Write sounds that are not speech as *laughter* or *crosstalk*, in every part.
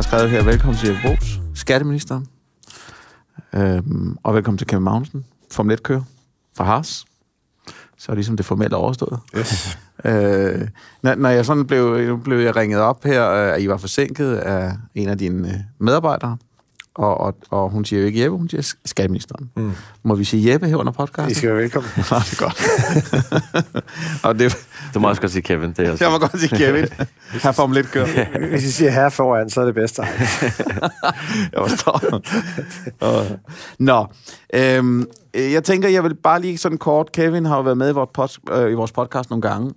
har skrevet her, velkommen til Jeppe Brugs, skatteministeren. Øhm, og velkommen til Kevin Magnussen, Formel 1-kører fra Haas. Så er ligesom det formelle overstået. Yes. Øh, når, når jeg sådan blev, blev jeg ringet op her, øh, at I var forsinket af en af dine øh, medarbejdere, og, og, og hun siger jo ikke Jeppe, hun siger skatteministeren. Mm. Må vi sige Jeppe her under podcasten? I skal være velkommen. Ja, det er godt. *laughs* og det, Du må også godt sige Kevin. Det er også. jeg må godt sige Kevin. Her får lidt kører. Hvis I siger her foran, så er det bedste. *laughs* Jeg forstår. Nå, øhm, øh, jeg tænker, jeg vil bare lige sådan kort. Kevin har jo været med i vores, pod, øh, i vores podcast nogle gange.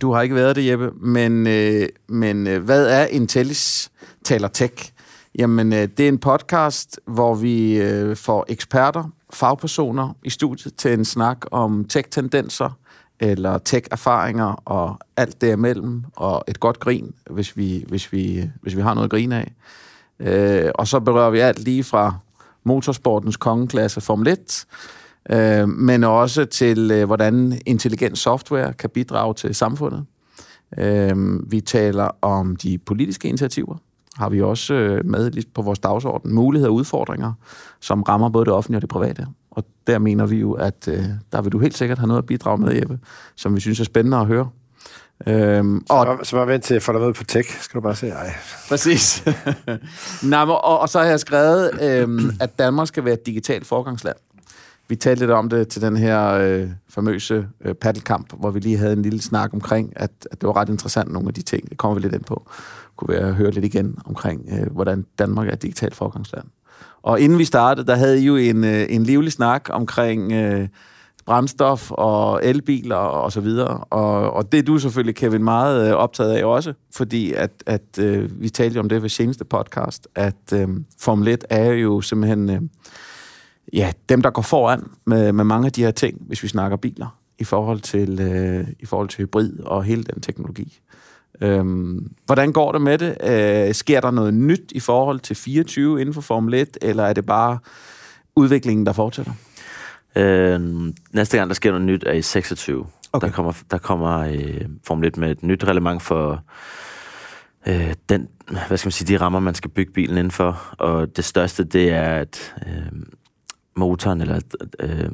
Du har ikke været det, Jeppe. Men, øh, men øh, hvad er Intellis taler tech? Jamen, øh, det er en podcast, hvor vi øh, får eksperter, fagpersoner i studiet til en snak om tech-tendenser, eller tech-erfaringer og alt derimellem, og et godt grin, hvis vi, hvis vi, hvis vi har noget at grine af. Øh, og så berører vi alt lige fra motorsportens kongeklasse Formel 1, øh, men også til, øh, hvordan intelligent software kan bidrage til samfundet. Øh, vi taler om de politiske initiativer, har vi også øh, med lige på vores dagsorden. Muligheder og udfordringer, som rammer både det offentlige og det private. Og der mener vi jo, at øh, der vil du helt sikkert have noget at bidrage med, Jeppe, som vi synes er spændende at høre. Øhm, og Så, så bare vent til, at jeg får dig med på tech, skal du bare se. Ej. Præcis. *laughs* Nej, og, og så har jeg skrevet, øhm, at Danmark skal være et digitalt forgangsland. Vi talte lidt om det til den her øh, famøse øh, paddelkamp, hvor vi lige havde en lille snak omkring, at, at det var ret interessant, nogle af de ting. Det kommer vi lidt ind på. Kunne være høre lidt igen omkring, øh, hvordan Danmark er et digitalt forgangsland. Og inden vi startede, der havde I jo en, øh, en livlig snak omkring øh, brændstof og elbiler og så videre. Og, og det er du selvfølgelig, Kevin, meget øh, optaget af også, fordi at, at øh, vi talte jo om det ved seneste podcast, at øh, Formel 1 er jo simpelthen øh, ja, dem, der går foran med, med mange af de her ting, hvis vi snakker biler, i forhold til, øh, i forhold til hybrid og hele den teknologi. Øhm, hvordan går det med det? Øh, sker der noget nyt i forhold til 24 inden for Formel 1, eller er det bare udviklingen, der fortsætter? Øh, næste gang, der sker noget nyt, er i 26. Okay. Der kommer, der kommer øh, Formel 1 med et nyt reglement for øh, den, hvad skal man sige, de rammer, man skal bygge bilen indenfor. Og det største, det er, at øh, motoren eller øh,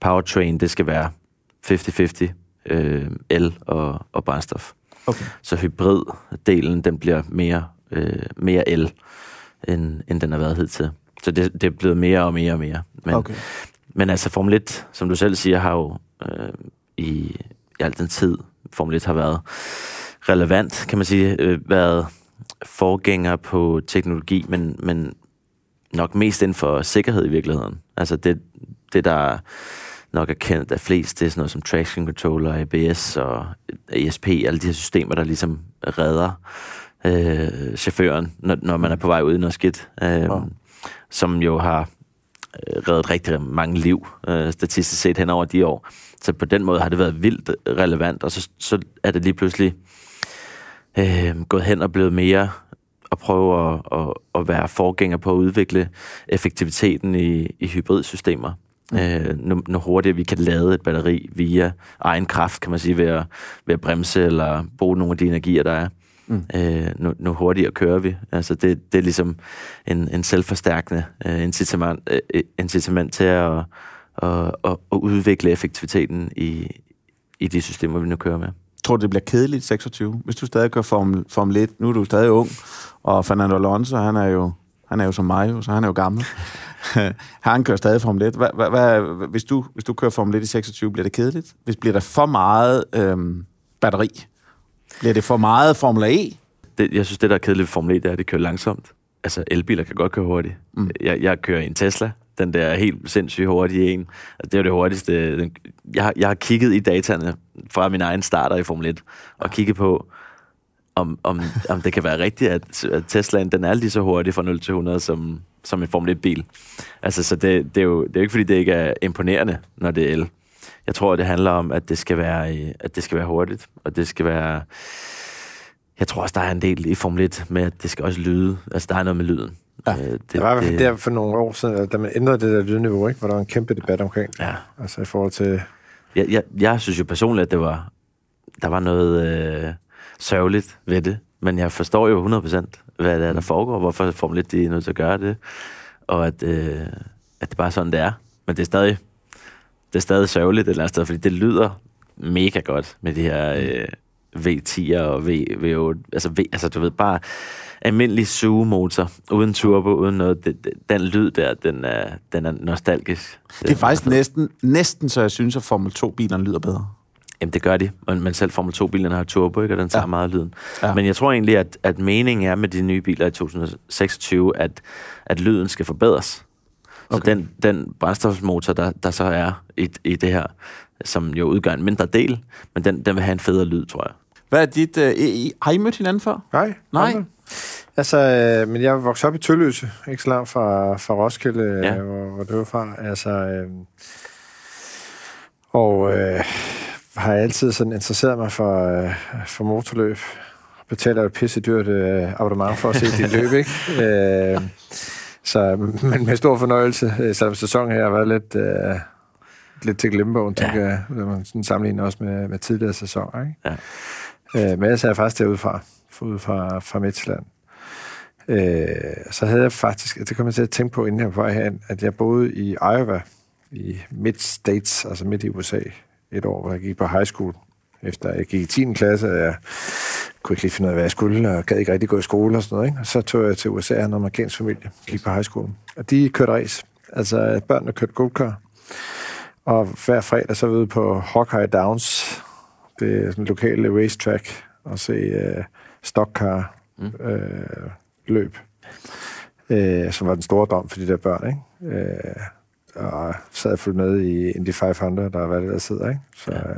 powertrain, det skal være 50-50 øh, el og, og brændstof. Okay. Så hybriddelen, den bliver mere, øh, mere el, end, end den har været hidtil. Så det, det er blevet mere og mere og mere. Men, Okay. men altså Formel 1, som du selv siger, har jo øh, i, i al den tid, Formel 1 har været relevant, kan man sige, øh, været forgænger på teknologi, men, men nok mest inden for sikkerhed i virkeligheden. Altså det, det der nok er kendt af flest, det er sådan noget som traction controller, ABS og ESP, alle de her systemer, der ligesom redder øh, chaufføren, når, når man er på vej ud i noget skidt. Øh, Wow. Som jo har øh, reddet rigtig mange liv, øh, statistisk set hen over de år. Så på den måde har det været vildt relevant, og så, så er det lige pludselig øh, gået hen og blevet mere at prøve at, at, at være forgænger på at udvikle effektiviteten i, i hybridsystemer. Øh, nu, nu hurtigere vi kan lade et batteri via egen kraft, kan man sige, ved at, ved at bremse eller bruge nogle af de energier, der er. Mm. Øh, nu, nu hurtigere kører vi. Altså det, det er ligesom en, en selvforstærkende øh, incitament, øh, incitament til at, at, at, at udvikle effektiviteten i, i de systemer, vi nu kører med. Tror du, det bliver kedeligt 26? Hvis du stadig kører Formel, Formel 1, nu er du stadig ung, og Fernando Alonso, han er jo, han er jo som mig, så han er jo gammel. *laughs* han kører stadig Formel 1. Hvad, hvad, hvad, hvis, du, hvis du kører Formel 1 i 26, bliver det kedeligt? Hvis bliver der for meget øhm, batteri? Bliver det for meget Formel E? det, jeg synes, det, der er kedeligt ved Formel 1, det er, at det kører langsomt. Altså, elbiler kan godt køre hurtigt. Mm. Jeg, jeg kører en Tesla. Den der helt sindssygt hurtige en. Altså, det er det hurtigste. Den, jeg, har- jeg har kigget i dataene fra min egen starter i Formel 1, og kigget på, om, om, om det kan være rigtigt, at, at Teslaen den er lige så hurtig fra 0 til 100 som, som en Formel 1-bil. Altså, så det, det, er jo, det er jo ikke, fordi det ikke er imponerende, når det er el. Jeg tror, det handler om, at det skal være, øh, at det skal være hurtigt, og det skal være... Jeg tror også, der er en del i Formel 1 med, at det skal også lyde. Altså, der er noget med lyden. Ja. Øh, det, Det var det- der for nogle år siden, da man ændrede det der lydniveau, ikke? hvor der var en kæmpe debat omkring. Ja. Altså i forhold til... Jeg, jeg, jeg synes jo personligt, at det var, der var noget øh, sørgeligt ved det. Men jeg forstår jo 100% hvad det er, der foregår, hvorfor Formel 1 de er nødt til at gøre det, og at, øh, at det bare er sådan, det er. Men det er stadig, det er stadig sørgeligt et eller andet sted, fordi det lyder mega godt med de her øh, V10'er og v, V8. Altså, v, altså, du ved, bare almindelig sugemotor, uden turbo, uden noget. Det, det, den lyd der, den er, den er nostalgisk. Det er faktisk næsten, næsten så jeg synes, at Formel 2-bilerne lyder bedre. Jamen, det gør de. Men, men selv Formel 2-bilerne har turbo, ikke? og den tager ja. meget lyden. Ja. Men jeg tror egentlig, at, at meningen er med de nye biler i 2026, at, at lyden skal forbedres. Okay. Så den, den brændstofsmotor, der, der så er i, i det her, som jo udgør en mindre del, men den, den vil have en federe lyd, tror jeg. Hvad er dit... Øh, I, har I mødt hinanden før? Nej. Nej. aldrig. Altså, øh, men jeg er vokset op i Tølløse, ikke så langt fra, fra Roskilde, Ja. ja. hvor, hvor det var fra. Altså, øh, og øh, har altid sådan interesseret mig for, øh, for motorløb. Betaler et pisse dyrt øh, abonnement for at se dit løb, ikke? *laughs* Øh, så, men med stor fornøjelse, øh, selvom sæsonen her har været lidt, øh, lidt til glemmebogen, ja. tænker jeg, når man sådan sammenligner også med, med tidligere sæsoner, ikke? Ja. Øh, men ellers er jeg faktisk derudefra, ude fra, fra Midtjylland. Øh, så havde jeg faktisk, det kom jeg til at tænke på, inden jeg var herind, at jeg boede i Iowa, i Mid-States, altså midt i USA, et år, hvor jeg gik på high school. Efter jeg gik i 10. klasse, og jeg kunne ikke lige finde ud af, hvad jeg skulle, og gad ikke rigtig gå i skole og sådan noget. Ikke? Og så tog jeg til USA af en amerikansk familie, gik på high school. Og de kørte race. Altså, børnene kørte go-kart. Og hver fredag så vi på Hawkeye Downs, det er sådan en lokale racetrack, og se uh, stockcar mm. uh, løb, uh, som var den store dom for de der børn, ikke? Uh, og sad og fulgte med i Indy 500, der var det, der sidder, ikke? Så Ja. uh,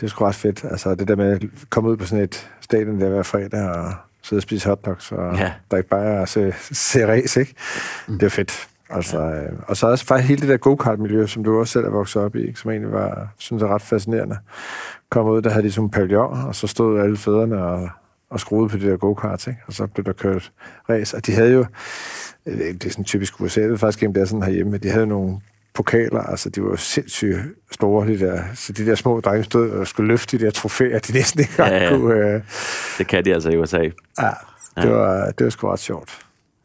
det er sgu ret fedt. Altså det der med at komme ud på sådan et stadion der hver fredag og sidde og spise hotdogs, og Ja. ja. der ikke bare at se, se race, ikke? Mm. Det er fedt. Altså, ja. Og så også faktisk hele det der go-kart-miljø, som du også selv er vokset op i, ikke? som egentlig var, synes jeg, ret fascinerende. Kom ud, der havde de sådan en pavillon, og så stod alle fædrene og, og skruede på de der go-karts, ikke? og så blev der kørt race. Og de havde jo, øh, det er sådan typisk USA, det er faktisk ikke, det er sådan herhjemme, men de havde nogle pokaler, altså de var jo sindssygt store, de der, så de der små drenge stod og skulle løfte de der trofæer, de næsten ikke Ja, ja, ja. ja. kunne... Øh, Det kan de altså i USA. ja, det var, det var sgu ret sjovt.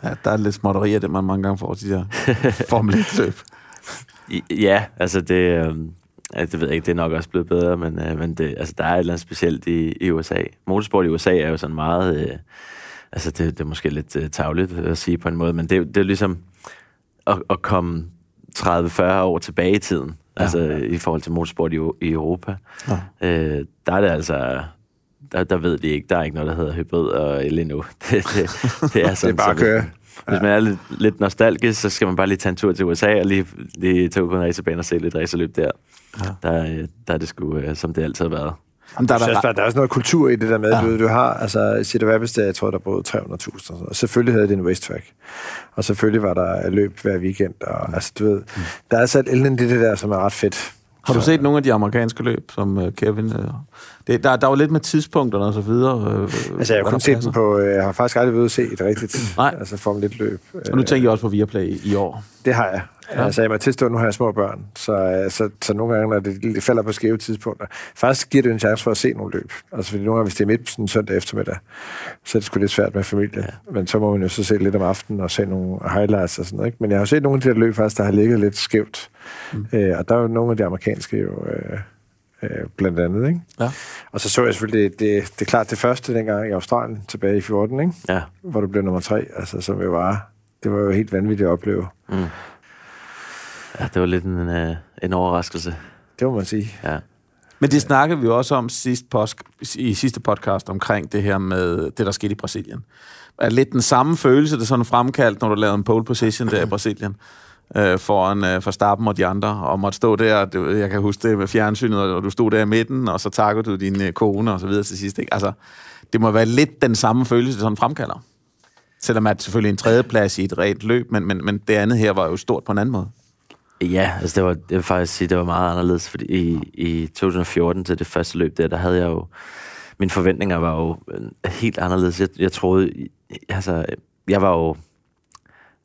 Ja, der er lidt småtterier, det man mange gange får til de der Formel 1-løb. *laughs* I- Ja, altså det, øh, altså det ved jeg ikke, det er nok også blevet bedre, men, øh, men det, altså der er et eller andet specielt i, i USA. Motorsport i USA er jo sådan meget, øh, altså det, det er måske lidt øh, tavligt at sige på en måde, men det, det er ligesom at, at komme 30-40 år tilbage i tiden, ja. altså i forhold til motorsport i, i Europa. Ja. Øh, der er det altså, der, der ved de ikke, der er ikke noget, der hedder hybrid og el endnu. *laughs* Det, det, det er sådan, bare så at køre. Hvis, man er lidt, lidt nostalgisk, så skal man bare lige tage en tur til USA og lige, lige tage ud på en racerbane og se lidt racerløb der. Ja. Der, øh, der er det sgu, øh, som det altid har været. Jamen, der er Der, der, der, der er også noget kultur i det der med, Ja. du, du har, altså Cedar Rapids, der, jeg tror, der boede 300.000, og, selvfølgelig havde det en racetrack. Og selvfølgelig var der løb hver weekend, og altså, du ved, mm. der er altså et element i det der, som er ret fedt. Har du set nogle af de amerikanske løb, som øh, Kevin... Øh, det, der, der er jo lidt med tidspunkterne og så videre. Øh, Altså, jeg har kun set dem på, øh, jeg har faktisk aldrig været at se et rigtigt, Nej. altså Formel 1 løb. Og nu tænker jeg også på Viaplay i, i år. Det har jeg. Ja. Altså, jeg må tilstå, at nu har jeg små børn, så, øh, så, så nogle gange, når det, det falder på skæve tidspunkter, faktisk giver det en chance for at se nogle løb. Altså, fordi nogle gange, hvis det er midt på sådan en søndag eftermiddag, så er det sgu lidt svært med familie. Ja. Men så må man jo så se lidt om aftenen og se nogle highlights og sådan noget. Ikke? Men jeg har set nogle af de der løb faktisk, der har ligget lidt skævt. Mm. Øh, og der er jo nogle af de amerikanske jo... Øh, øh, blandt andet, ikke? Ja. Og så så jeg selvfølgelig, det, det, det er klart det første dengang i Australien, tilbage i 14, ikke? Ja. Hvor du blev nummer tre, altså som jo var, det var jo helt vanvittigt at opleve. Mm. Ja, det var lidt en, øh, en overraskelse. Det må man sige. Ja. Men det snakkede vi også om sidst post, i sidste podcast omkring det her med det, der skete i Brasilien. Er lidt den samme følelse, der sådan fremkaldt, når du lavede en pole position der i Brasilien, øh, foran øh, Verstappen og de andre, og måtte stå der, det, jeg kan huske det med fjernsynet, og du stod der i midten, og så takkede du din øh, kone og så videre til sidst. Ikke? Altså, det må være lidt den samme følelse, det sådan fremkalder. Selvom at selvfølgelig en tredjeplads i et rent løb, men, men, men det andet her var jo stort på en anden måde. Ja, altså det var, det vil faktisk sige, det var meget anderledes, fordi i, i 2014 til det første løb der, der havde jeg jo, mine forventninger var jo øh, helt anderledes. Jeg, jeg troede, altså, jeg var jo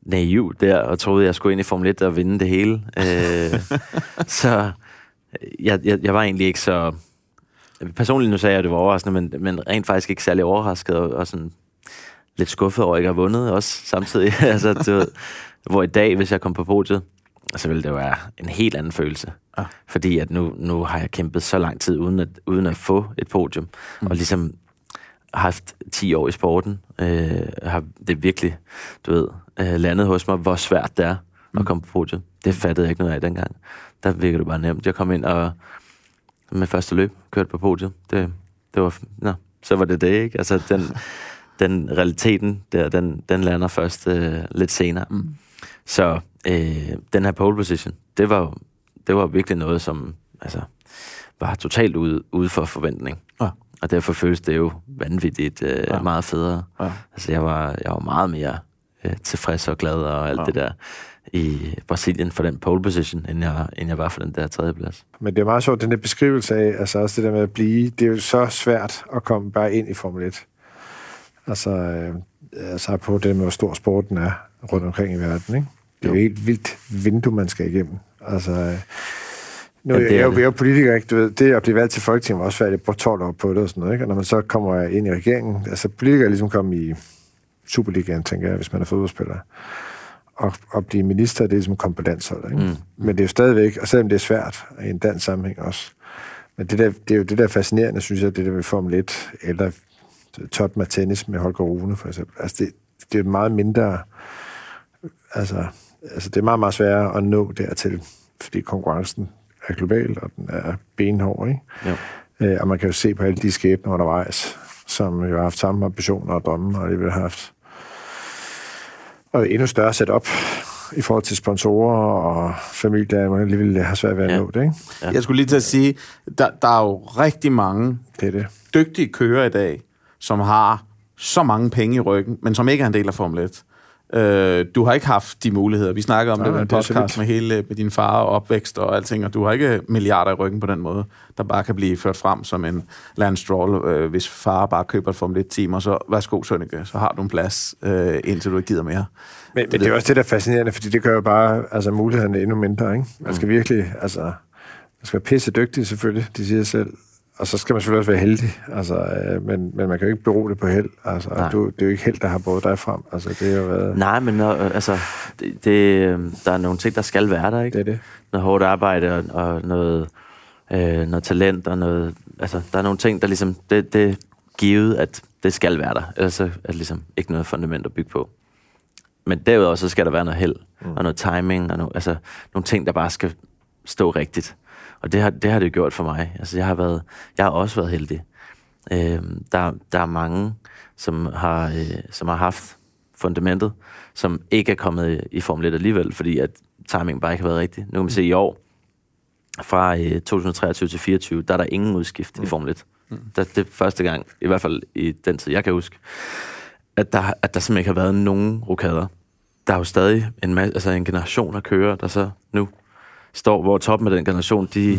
naiv der, og troede, jeg skulle ind i Formel 1 og vinde det hele. Øh, *laughs* så jeg, jeg, jeg var egentlig ikke så... Personligt nu sagde jeg, at det var overraskende, men, men rent faktisk ikke særlig overrasket, og, og sådan lidt skuffet over, at jeg ikke har vundet også samtidig. *laughs* altså, du ved, hvor i dag, hvis jeg kom på podiet, så ville det være en helt anden følelse. Ja. Fordi at nu, nu har jeg kæmpet så lang tid, uden at, uden at få et podium. Mm. Og ligesom haft 10 år i sporten. Øh, har det virkelig, du ved, øh, landet hos mig, hvor svært det er mm. at komme på podiet. Det fattede jeg ikke noget af dengang. Der virkede det bare nemt. Jeg kom ind og med første løb kørte på podiet. Det, det var, nå, så var det det, ikke? Altså, den, *laughs* den realiteten der, den, den lander først øh, lidt senere. Mm. Så øh, den her pole position, det var, det var virkelig noget, som altså, var totalt ude, ude for forventning. Ja. Og derfor føles det jo vanvittigt øh, Ja. meget federe. Ja. Altså, jeg var, jeg var meget mere øh, tilfreds og glad og alt Ja. det der i Brasilien for den pole position, end jeg, end jeg var for den der tredjeplads. Men det er meget sjovt, den der beskrivelse af, altså også det der med at blive, det er jo så svært at komme bare ind i Formel 1. Altså, øh, altså på det med, hvor stor sporten er rundt omkring i verden, ikke? Det er jo helt vildt vindue, man skal igennem. Altså, nu, Ja, det jeg, er jo- det. jeg er jo politiker, ikke? Du ved, det at blive valgt til Folketinget var også svært. Jeg brugte 12 år på det og sådan noget, ikke? Og når man så kommer ind i regeringen, altså politikere er ligesom kommet i Superligaen, tænker jeg, hvis man er fodboldspiller. Og, og blive minister, det er ligesom komme på landsholdet, ikke? Mm. Men det er jo stadigvæk, og selvom det er svært i en dansk sammenhæng også, men det, der, det er jo det der fascinerende, synes jeg, det der ved Formel 1, eller top med tennis med Holger Rune, for eksempel. Altså, det, det er meget mindre, altså, altså, det er meget, meget sværere at nå dertil, fordi konkurrencen er global, og den er benhård, ikke? Jo. Øh, og man kan jo se på alle de skæbner undervejs, som jo har haft samme ambitioner og drømme, og alligevel har haft og endnu større setup i forhold til sponsorer og familie, man alligevel har svært ved at Ja. nå det, ikke? Ja. Jeg skulle lige til at sige, der, der er jo rigtig mange Det er det. dygtige kører i dag, som har så mange penge i ryggen, men som ikke er en del af Formel 1. Øh, du har ikke haft de muligheder. Vi snakker om Nej, det med en det podcast med hele med din far og opvækst og alting, og du har ikke milliarder i ryggen på den måde, der bare kan blive ført frem som en Lance Stroll, øh, hvis far bare køber et Formel 1-team, og så værsgo, Sønneke, så har du en plads, øh, indtil du ikke gider mere. Men, men det er også det, der er fascinerende, fordi det gør jo bare altså, mulighederne endnu mindre. Ikke? Man skal virkelig, altså, man skal være pisse dygtig selvfølgelig, de siger selv. Og så skal man selvfølgelig også være heldig, altså, øh, men, men man kan jo ikke bero det på held. Altså, Nej. du, det er jo ikke held, der har båret dig frem. Altså, det har været... Nej, men når, øh, altså, det, det, øh, der er nogle ting, der skal være der, ikke? Det er det. Noget hårdt arbejde og, og noget, øh, noget talent og noget... Altså, der er nogle ting, der ligesom... Det, det er givet, at det skal være der. Ellers så er det ligesom ikke noget fundament at bygge på. Men derudover så skal der være noget held mm. og noget timing og noget, altså, nogle ting, der bare skal stå rigtigt. Og det har, det har det gjort for mig. Altså, jeg har, været, jeg har også været heldig. Øh, der, der er mange, som har, øh, som har haft fundamentet, som ikke er kommet i, Formel 1 alligevel, fordi at timingen bare ikke har været rigtig. Nu kan man se i år, fra øh, 2023 til 2024, der er der ingen udskift mm. i Formel 1. Mm. Der, det er første gang, i hvert fald i den tid, jeg kan huske, at der, at der simpelthen ikke har været nogen rokader. Der er jo stadig en, masse, altså en generation af kører, der så nu står, hvor toppen af den generation, de er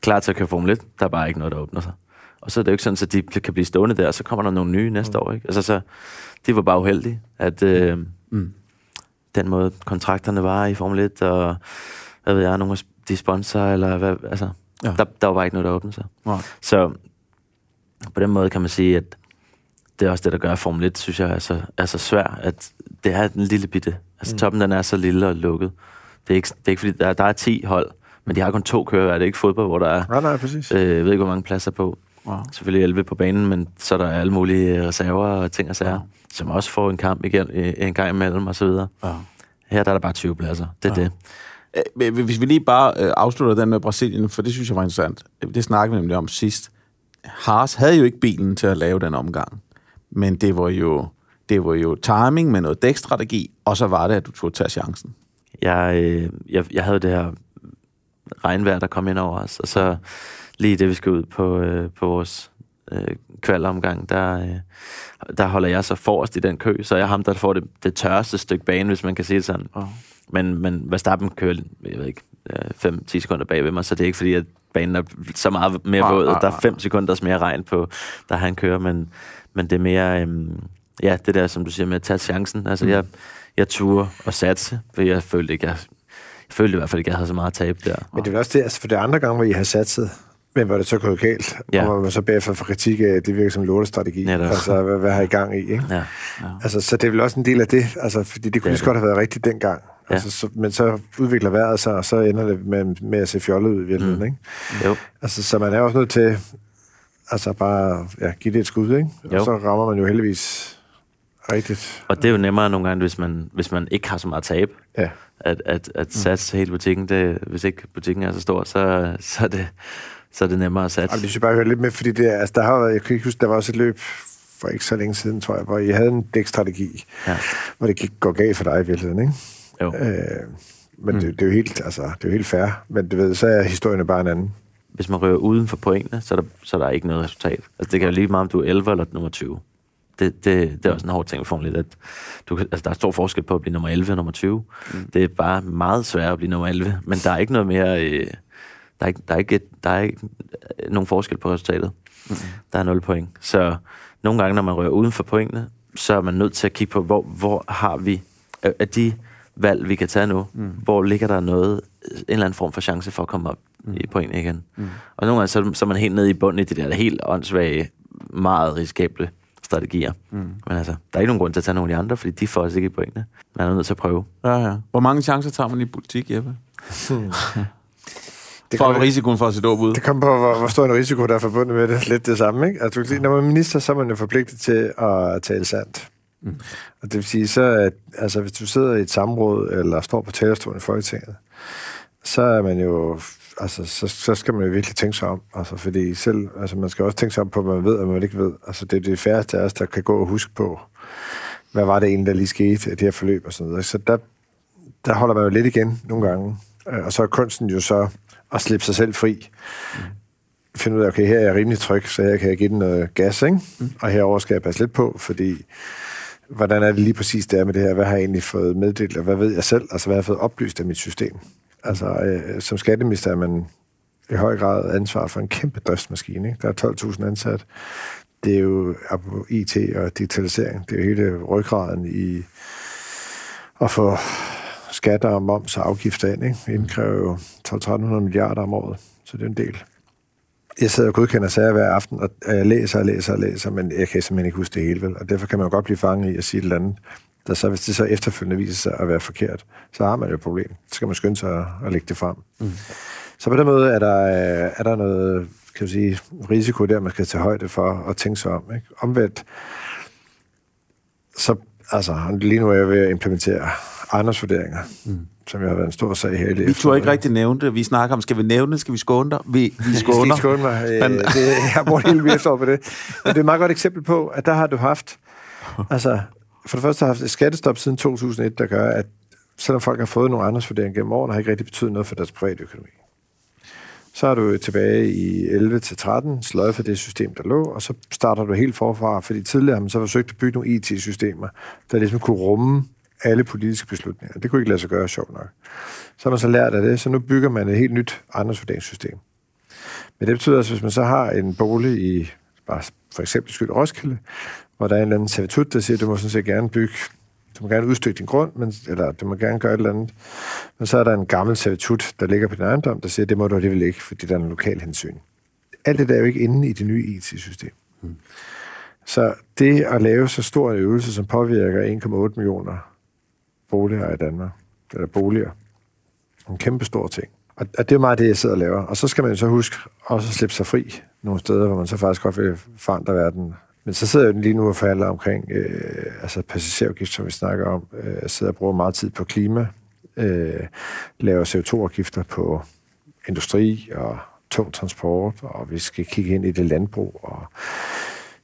klar til at køre Formel 1. Der er bare ikke noget, der åbner sig. Og så er det jo ikke sådan, at de kan blive stående der, og så kommer der nogle nye næste år. Ikke? Altså, så, de var bare uheldige, at øh, Mm. den måde kontrakterne var i Formel 1, og hvad ved jeg, nogle af de sponsorer, eller hvad, altså, Ja. ja. der, der var bare ikke noget, der åbnede sig. Nej. Så på den måde kan man sige, at det er også det, der gør Formel 1, synes jeg, er så, er så svært, at det er en lille bitte. Altså mm. toppen, den er så lille og lukket. Det er ikke, det er ikke fordi, der, der er 10 hold, men de har kun to kører. Det er ikke fodbold, hvor der er, Nej, nej, præcis. øh, jeg ved ikke, hvor mange pladser på. Wow. Selvfølgelig 11 på banen, men så er der alle mulige reserver og ting og sager, Ja. som også får en kamp igen, øh, en gang imellem og så videre. Ja. Her der er der bare 20 pladser. Det er Ja. det. Øh, Hvis vi lige bare øh, afslutter den med Brasilien, for det synes jeg var interessant. Det snakkede vi nemlig om sidst. Haas havde jo ikke bilen til at lave den omgang. Men det var jo, det var jo timing med noget dækstrategi, og så var det, at du tog tage chancen. Jeg, øh, jeg, jeg havde det her regnvejr, der kom ind over os, og så lige det, vi skal ud på, øh, på vores øh, kvalomgang, der, øh, der holder jeg så forrest i den kø, så jeg er ham, der får det, det tørreste stykke bane, hvis man kan sige det sådan. Oh. Men, men Verstappen kører, jeg ved ikke, 5-10 sekunder bag ved mig, så det er ikke fordi, at banen er så meget mere våd. Der er nej. 5 sekunders mere regn på, der han kører, men, men det er mere, øhm, ja, det der, som du siger, med at tage chancen. Altså, mm. jeg, jeg turde og satse, for jeg følte ikke, jeg, jeg følte i hvert fald ikke, jeg havde så meget tab der. Men det er også det, altså for det andre gange, hvor I har satset, Men hvor det så gået galt, Ja. og man så bagefter får kritik af, at det virker som en lortestrategi. Netop. Altså, hvad, hvad har I gang i, ikke? Ja, ja. Altså, så det er vel også en del af det, altså, fordi det kunne lige så godt have været rigtigt dengang. Ja. Altså, så, men så udvikler vejret sig, og så ender det med, med at se fjollet ud i virkeligheden, Mm. ikke? Jo, Altså, så man er også nødt til altså bare ja, give det et skud, ikke? Jo. Og så rammer man jo heldigvis rigtigt. og det er jo nemmere nogle gange, hvis man, hvis man ikke har så meget tab, Ja. at, at, at satse hele butikken. Det, hvis ikke butikken er så stor, så, så, er, det, så er det nemmere at satse. Jamen, det skal bare høre lidt med, fordi det, er- altså, der har jeg kan ikke huske, der var også et løb for ikke så længe siden, tror jeg, hvor I havde en dækstrategi, Ja. hvor det gik, går galt for dig i virkeligheden, ikke? Jo. Øh, men mm. det, det, er jo helt, altså, det er jo helt fair, men du ved, så er historien bare en anden. Hvis man rører uden for pointene, så er, der, så er der ikke noget resultat. Altså, det kan jo lige meget, om du er 11 eller nummer 20. Det, det, det er også en hård ting for 1, at du, altså, der er stor forskel på at blive nummer 11 og nummer 20. Mm. Det er bare meget sværere at blive nummer 11, men der er ikke noget mere... Øh, der er ikke, der er ikke, der er ikke øh, nogen forskel på resultatet. Mm. Der er 0 point. Så nogle gange, når man rører uden for pointene, så er man nødt til at kigge på, hvor, hvor har vi af de valg, vi kan tage nu, mm. hvor ligger der noget, en eller anden form for chance for at komme op mm. i pointene igen. Mm. Og nogle gange, så, så er man helt nede i bunden i de der helt åndssvage, meget risikable strategier. Mm. Men altså, der er ikke nogen grund til at tage nogle af de andre, fordi de får os ikke i pointene. Man er nødt til at prøve. Ja, ja. Hvor mange chancer tager man i politik, Jeppe? *laughs* Det For kommer, risikoen for at se dåb ud. det kommer på, hvor, hvor stor en risiko, der er forbundet med det. Lidt det samme, ikke? Altså, du kan sige, når man er minister, så er man jo forpligtet til at tale sandt. Mm. Og det vil sige, så at, altså, hvis du sidder i et samråd, eller står på talerstolen i Folketinget, så er man jo, altså, så, så skal man jo virkelig tænke sig om. Altså, fordi selv, altså, man skal også tænke sig om på, hvad man ved, og hvad man ikke ved. Altså, det er det færreste af os, der kan gå og huske på, hvad var det egentlig, der lige skete, det her forløb og sådan noget. Så der, der holder man jo lidt igen nogle gange. Øh, Og så er kunsten jo så at slippe sig selv fri. Finde ud af, okay, her er jeg rimelig tryg, så her kan jeg give den noget gas, ikke? Mm. Og herover skal jeg passe lidt på, fordi hvordan er det lige præcis det er med det her? Hvad har jeg egentlig fået meddelt, og hvad ved jeg selv? Altså, hvad har jeg fået oplyst af mit system? Altså, øh, som skatteminister er man i høj grad ansvar for en kæmpe driftsmaskine, ikke? Der er 12.000 ansat. Det er jo IT og digitalisering. Det er jo hele ryggraden i at få skatter og moms og afgifter ind. Ikke? Vi indkræver jo 1.200 milliarder om året, så det er en del. Jeg sidder og godkender sager hver aften, og jeg læser og læser og læser, men jeg kan simpelthen ikke huske det hele, vel? Og derfor kan man jo godt blive fanget i at sige et eller andet, der så, hvis det så efterfølgende viser sig at være forkert, så har man jo et problem. Så skal man skynde sig at, at lægge det frem. Mm. Så på den måde er der, øh, er der noget kan du sige, risiko der, man skal tage højde for og tænke sig om. Ikke? Omvendt, så altså, lige nu er jeg ved at implementere ejendomsvurderinger, mm. som jo har været en stor sag her i Vi turde ikke rigtig nævne det. Vi snakker om, skal vi nævne det? Skal vi skåne dig? Vi, vi Jeg *laughs* skåner. skåne mig. Men- Men... Det, jeg har brugt hele efterår på det. Men det er et meget godt eksempel på, at der har du haft... *laughs* Altså, for det første har haft et skattestop siden 2001, der gør, at selvom folk har fået nogle ejendomsvurderinger gennem årene, har ikke rigtig betydet noget for deres private økonomi. Så er du tilbage i 11 til 13, for det system, der lå, og så starter du helt forfra, fordi tidligere har man så forsøgt at bygge nogle IT-systemer, der ligesom kunne rumme alle politiske beslutninger. Det kunne ikke lade sig gøre, sjovt nok. Så har man så lært af det, så nu bygger man et helt nyt ejendomsvurderingssystem. Men det betyder altså, hvis man så har en bolig i, bare for eksempel skyld Roskilde, hvor der er en eller anden servitut, der siger, du må sådan set gerne bygge, du må gerne udstykke din grund, men, eller du må gerne gøre et eller andet. Men så er der en gammel servitut, der ligger på din ejendom, der siger, det må du alligevel ikke, fordi der er en lokal hensyn. Alt det der er jo ikke inde i det nye IT-system. Mm. Så det at lave så stor en øvelse, som påvirker 1,8 millioner boliger i Danmark, eller boliger, en kæmpe stor ting. Og, og det er meget det, jeg sidder og laver. Og så skal man jo så huske også at slippe sig fri nogle steder, hvor man så faktisk godt vil forandre verden. Men så sidder jeg lige nu og forhandler omkring øh, altså passagerafgift, som vi snakker om. Øh, jeg sidder og bruger meget tid på klima, øh, laver CO2-afgifter på industri og tung transport, og vi skal kigge ind i det landbrug. Og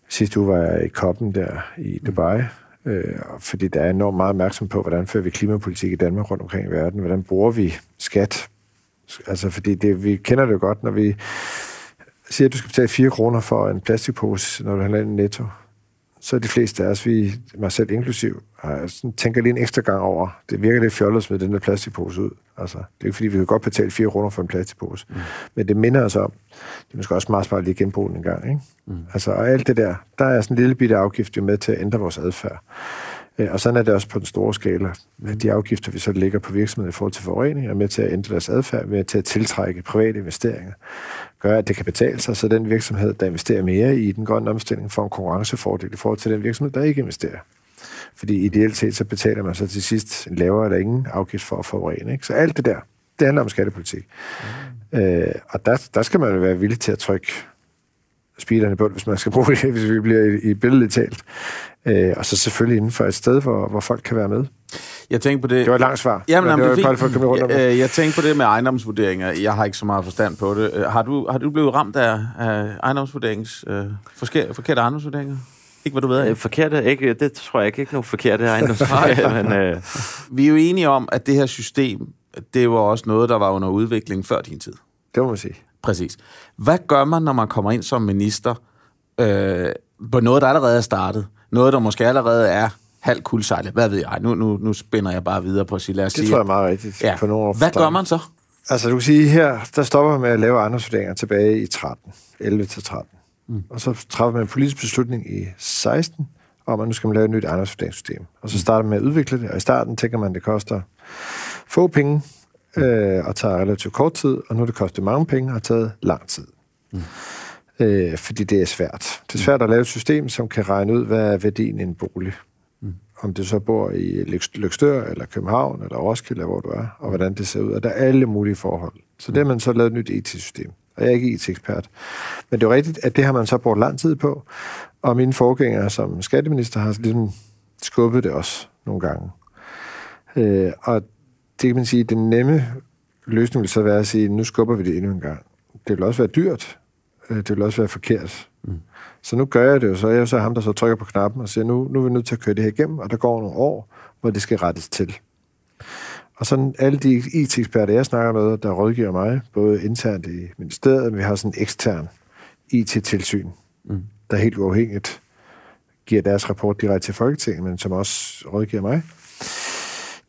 sidste uge var jeg i koppen der i Dubai, øh, fordi der er enormt meget opmærksom på, hvordan fører vi klimapolitik i Danmark rundt omkring i verden, hvordan bruger vi skat. Altså, fordi det, vi kender det jo godt, når vi siger, at du skal betale 4 kroner for en plastikpose, når du handler ind i netto, så er de fleste af os, vi, mig selv inklusiv, sådan, tænker lige en ekstra gang over, det virker lidt fjollet smide den der plastikpose ud. Altså, det er ikke fordi, vi kan godt betale 4 kroner for en plastikpose. Mm. Men det minder os om, det er måske også meget smart lige genbruge den en gang. Ikke? Mm. Altså, og alt det der, der er sådan en lille bitte afgift jo med til at ændre vores adfærd. Øh, og sådan er det også på den store skala. De afgifter, vi så lægger på virksomheder i forhold til forurening, er med til at ændre deres adfærd, med til at tiltrække private investeringer, gør, at det kan betale sig, så den virksomhed, der investerer mere i den grønne omstilling, får en konkurrencefordel i forhold til den virksomhed, der ikke investerer. Fordi ideelt set, så betaler man så til sidst en lavere eller ingen afgift for at forurene. Ikke? Så alt det der, det handler om skattepolitik. Mm. Øh, og der, der skal man jo være villig til at trykke speederne på, hvis man skal bruge det, *laughs* hvis vi bliver i, i billedet talt. Øh, og så selvfølgelig inden for et sted, hvor, hvor folk kan være med. Jeg tænkte på det... Det var et langt svar. Jamen, jamen, det det var at rundt om det. Jeg, jeg tænkte på det med ejendomsvurderinger. Jeg har ikke så meget forstand på det. Øh, Har du, har du blevet ramt af, af ejendomsvurderings... Øh, forske, forkerte ejendomsvurderinger? Ikke hvad du ved af? Øh, Forkerte, ikke, det tror jeg ikke, ikke nogen forkerte ejendomsvurderinger, *laughs* men øh, Vi er jo enige om, at det her system, det var også noget, der var under udvikling før din tid. Det må man sige. Præcis. Hvad gør man, når man kommer ind som minister øh, på noget, der allerede er startet? Noget, der måske allerede er halvt kuldsejlet. Hvad ved jeg? Nu, nu, nu spænder jeg bare videre på at sige, lad os Det sige... tror jeg er meget rigtigt. ja. For nogle år Hvad gør man så? Altså, du kan sige, her, der stopper man med at lave ejendomsvurderinger tilbage i 13. 11 til 13. Mm. Og så træffer man en politisk beslutning i 16, om at nu skal man lave et nyt ejendomsvurderingssystem. Og så starter man med at udvikle det, og i starten tænker man, at det koster få penge, øh, og tager relativt kort tid, og nu det koster mange penge, og har taget lang tid. Mm. Øh, fordi det er svært. Det er svært at lave et system, som kan regne ud, hvad er værdien i en bolig. Om du så bor i Lyks- Lykstør, eller København, eller Roskilde, eller hvor du er, og hvordan det ser ud. Og der er alle mulige forhold. Så det har man så lavet et nyt IT-system. Og jeg er ikke IT-ekspert. Men det er jo rigtigt, at det har man så brugt lang tid på. Og mine forgængere som skatteminister har ligesom skubbet det også nogle gange. Øh, og det kan man sige, den nemme løsning vil så være at sige, nu skubber vi det endnu en gang. Det vil også være dyrt. Øh, det vil også være forkert. Mm. Så nu gør jeg det jo så. Jeg er så ham, der så trykker på knappen og siger, nu, nu er vi nødt til at køre det her igennem, og der går nogle år, hvor det skal rettes til. Og sådan alle de IT-eksperter, jeg snakker med, der rådgiver mig, både internt i ministeriet, men vi har sådan en ekstern IT-tilsyn, mm. der helt uafhængigt giver deres rapport direkte til Folketinget, men som også rådgiver mig.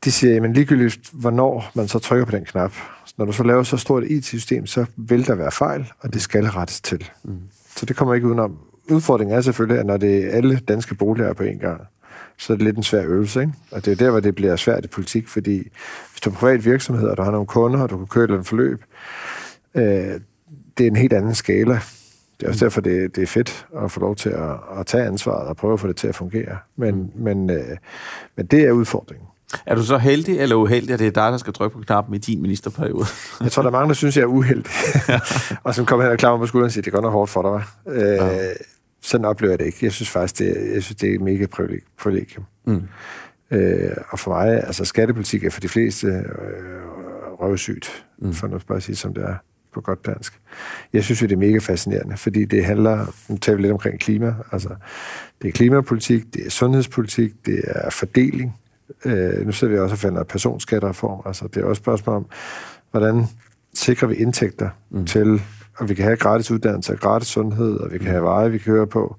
De siger, men ligegyldigt, hvornår man så trykker på den knap, når du så laver så stort et IT-system, så vil der være fejl, og det skal rettes til. Mm. Så det kommer ikke udenom. Udfordringen er selvfølgelig, at når det er alle danske boliger på en gang, så er det lidt en svær øvelse. Ikke? Og det er der, hvor det bliver svært i politik, fordi hvis du er privat virksomhed, og du har nogle kunder, og du kan køre et eller andet forløb, øh, det er en helt anden skala. Det er også derfor, det, det er fedt at få lov til at, at tage ansvaret og prøve at få det til at fungere. Men, men, øh, men det er udfordringen. Er du så heldig eller uheldig, at det er dig, der skal trykke på knappen i din ministerperiode? Jeg tror, der er mange, der synes, jeg er uheldig. *laughs* og som kommer hen og klapper mig på skulderen og siger, det går nok hårdt for dig, hva'? Øh, Ja. Sådan oplever jeg det ikke. Jeg synes faktisk, det er, jeg synes, det er et mega privileg- privilegium. Mm. Øh, og for mig, altså skattepolitik er for de fleste øh, røvsygt, mm. for nu bare at sige, som det er på godt dansk. Jeg synes jo, det er mega fascinerende, fordi det handler, nu taler vi lidt omkring klima, altså det er klimapolitik, det er sundhedspolitik, det er fordeling. Øh, nu ser vi også og finder personskattereform, altså det er også et spørgsmål om, hvordan sikrer vi indtægter mm. til, at vi kan have gratis uddannelse og gratis sundhed, og vi kan have veje, vi kan køre på,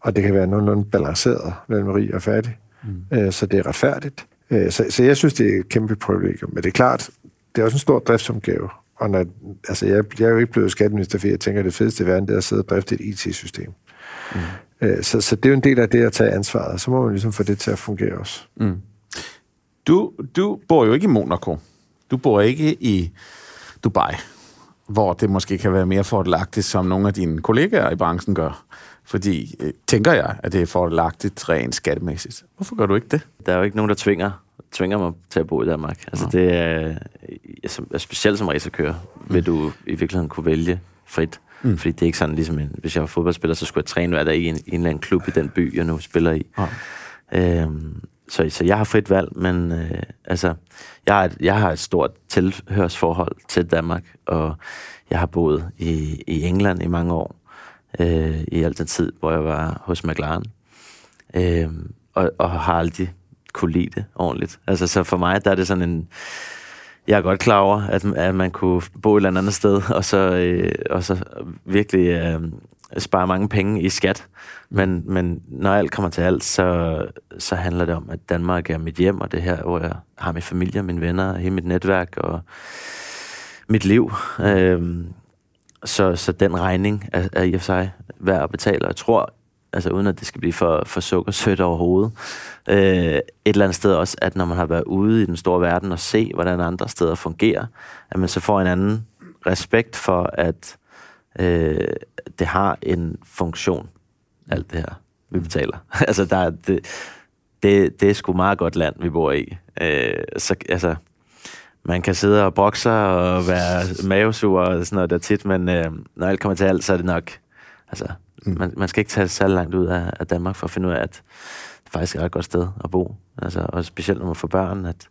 og det kan være nogenlunde balanceret mellem rig og fattig, mm. øh, så det er retfærdigt. Øh, så, så jeg synes, det er et kæmpe privilegium, men det er klart, det er også en stor driftsomgave, og når, altså jeg, jeg er jo ikke blevet skatteminister, fordi jeg tænker, at det fedeste i verden, det er at sidde og drifte et IT-system. Mm. Øh, så, så det er jo en del af det at tage ansvaret, så må man ligesom få det til at fungere også. Mm. Du, du bor jo ikke i Monaco. Du bor ikke i Dubai, hvor det måske kan være mere fordelagtigt, som nogle af dine kollegaer i branchen gør. Fordi, øh, tænker jeg, at det er fordelagtigt rent skattemæssigt. Hvorfor gør du ikke det? der er jo ikke nogen, der tvinger, tvinger mig til at bo i Danmark. Altså det er, som, specielt som racerkører, vil du i virkeligheden kunne vælge frit. Mm. Mm. Fordi det er ikke sådan, ligesom en, hvis jeg var fodboldspiller, så skulle jeg træne hver dag i en, en eller anden klub i den by, jeg nu spiller i. Ja. Øhm, så, så jeg har frit valg, men øh, altså, jeg har, et, jeg har et stort tilhørsforhold til Danmark, og jeg har boet i, i England i mange år, øh, i al den tid, hvor jeg var hos McLaren, øh, og, og har aldrig kunne lide det ordentligt. Altså, så for mig, der er det sådan en... Jeg er godt klar over, at, at man kunne bo et eller andet sted, og så, øh, og så virkelig øh, spare mange penge i skat. Men, men når alt kommer til alt, så, så handler det om, at Danmark er mit hjem, og det her, hvor jeg har min familie, mine venner, hele mit netværk og mit liv. Øh, så, så den regning er, er i og for sig værd at betale. Og jeg tror, altså uden at det skal blive for, for sukkersødt overhovedet. Øh, et eller andet sted også, at når man har været ude i den store verden og se, hvordan andre steder fungerer, at man så får en anden respekt for, at øh, det har en funktion, alt det her, vi betaler. *laughs* altså, der er, det, det, det er sgu meget godt land, vi bor i. Øh, så, altså, man kan sidde og brokse og være mavesur og sådan noget der tit, men øh, når alt kommer til alt, så er det nok... Altså, mm. man, man skal ikke tage så langt ud af, af Danmark for at finde ud af, at det faktisk er et godt sted at bo. Altså, og specielt når man får børn, at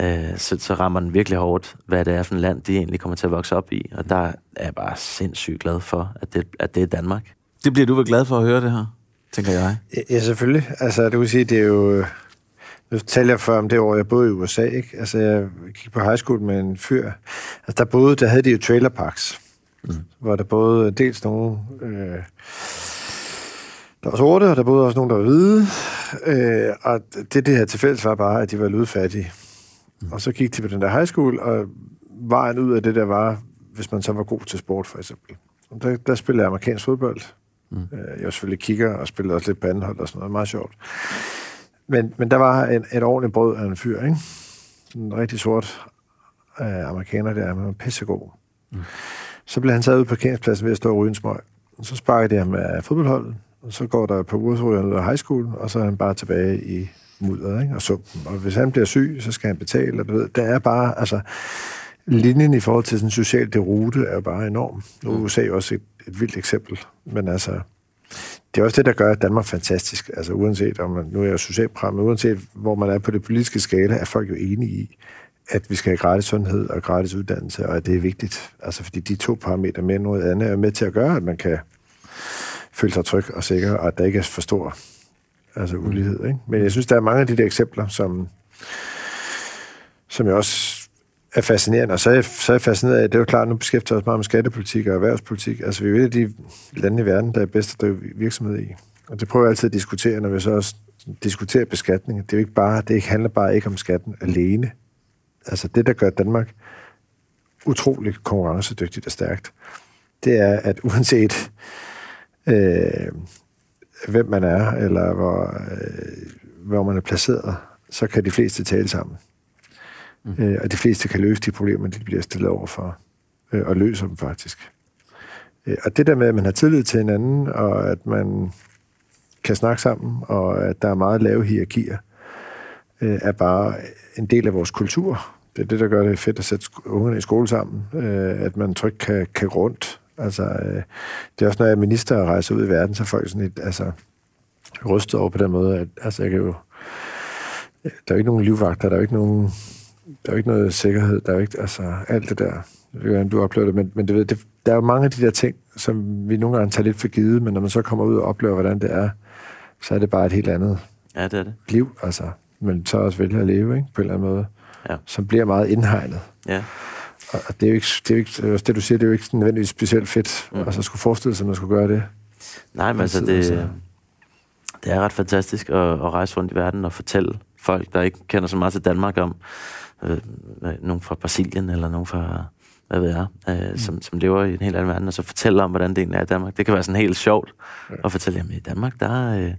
øh, så, så rammer den virkelig hårdt, hvad det er for et land, de egentlig kommer til at vokse op i. Og der er jeg bare sindssygt glad for, at det, at det er Danmark. Det bliver du vel glad for at høre det her, tænker jeg. Ja, selvfølgelig. Altså, du kan sige, det er jo... Nu taler jeg før om det år, jeg boede i USA, ikke? Altså, jeg gik på high school med en fyr. Altså, der boede, der havde de jo trailerparks, mm. hvor der boede dels nogle... Øh, der var sorte, og der boede også nogen, der var hvide. Øh, og det, det her tilfælde var bare, at de var ludfattige. Mm. Og så gik de på den der high school, og vejen ud af det der var, hvis man så var god til sport, for eksempel. Og der, der spillede jeg amerikansk fodbold. Mm. Øh, jeg var selvfølgelig kigger og spillede også lidt på anden hold og sådan noget. Meget sjovt. Men, men der var en, et ordentligt brød af en fyr, ikke? En rigtig sort øh, amerikaner der, men pissegod. Mm. Så blev han taget ud på parkeringspladsen ved at stå og ryge en smøg. Og så sparkede de ham af fodboldholdet, og så går der på uger, ud af high school, og så er han bare tilbage i mudderet ikke? og sumpen. Og hvis han bliver syg, så skal han betale. Og du ved, der er bare, altså, linjen i forhold til sådan en social derute er bare enorm. Nu er mm. USA også et, et vildt eksempel, men altså, det er også det, der gør Danmark fantastisk. Altså uanset om man, nu er jeg socialprogram, men uanset hvor man er på det politiske skala, er folk jo enige i, at vi skal have gratis sundhed og gratis uddannelse, og at det er vigtigt. Altså fordi de to parametre med noget andet er med til at gøre, at man kan føle sig tryg og sikker, og at der ikke er for stor altså ulighed. Ikke? Men jeg synes, der er mange af de der eksempler, som, som jeg også er fascinerende. Og så er jeg, så er jeg fascineret af, det er jo klart, nu beskæftiger os meget med skattepolitik og erhvervspolitik. Altså, vi er et af de lande i verden, der er bedst at drive virksomhed i. Og det prøver jeg altid at diskutere, når vi så også diskuterer beskatning. Det er jo ikke bare, det handler bare ikke om skatten alene. Altså, det, der gør Danmark utroligt konkurrencedygtigt og stærkt, det er, at uanset øh, hvem man er, eller hvor, øh, hvor man er placeret, så kan de fleste tale sammen. Mm. Øh, og de fleste kan løse de problemer, de bliver stillet over for, øh, og løser dem faktisk. Øh, og det der med, at man har tillid til hinanden, og at man kan snakke sammen, og at der er meget lave hierarkier, øh, er bare en del af vores kultur. Det er det, der gør det fedt at sætte ungerne i skole sammen, øh, at man trygt kan, kan rundt. Altså, øh, det er også, når jeg er minister og rejser ud i verden, så er folk sådan et, altså, rystet over på den måde, at altså, jeg kan jo, der er jo ikke nogen livvagter, der er jo ikke nogen der er jo ikke noget sikkerhed, der er jo ikke, altså alt det der, du oplever det, men, men du ved, det, der er jo mange af de der ting, som vi nogle gange tager lidt for givet, men når man så kommer ud og oplever, hvordan det er, så er det bare et helt andet ja, det er det. liv, altså, men så også vælge at leve, ikke, på en eller anden måde, ja. som bliver meget indhegnet. Ja. Og, det er jo ikke, det, er jo ikke, det du siger, det er jo ikke nødvendigvis specielt fedt, mm. altså skulle forestille sig, at man skulle gøre det. Nej, men altså, det, altså. det er ret fantastisk at, at rejse rundt i verden og fortælle folk, der ikke kender så meget til Danmark om, øh, nogen fra Brasilien, eller nogen fra, hvad ved jeg, øh, mm. som, som lever i en helt anden verden, og så fortæller om, hvordan det egentlig er i Danmark. Det kan være sådan helt sjovt ja. at fortælle, jamen i Danmark, der er, øh, der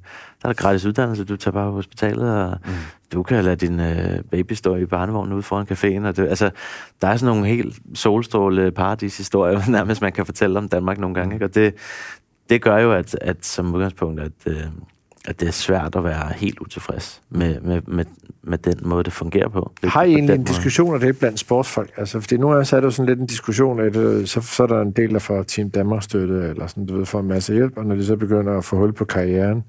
er der gratis uddannelse, du tager bare på hospitalet, og mm. du kan lade din øh, baby stå i barnevognen ude foran caféen. Og det, altså, der er sådan nogle helt solstråle paradishistorier, *laughs* nærmest man kan fortælle om Danmark nogle gange. Ikke? Og det, det gør jo, at, at som udgangspunkt, at, øh, at det er svært at være helt utilfreds med, med, med, med den måde, det fungerer på. Det, har I egentlig en diskussion af det blandt sportsfolk? Altså, fordi nu er der jo sådan lidt en diskussion af det, så, så er der en del, der får Team Danmark støtte, eller sådan, du ved, får en masse hjælp, og når de så begynder at få hul på karrieren,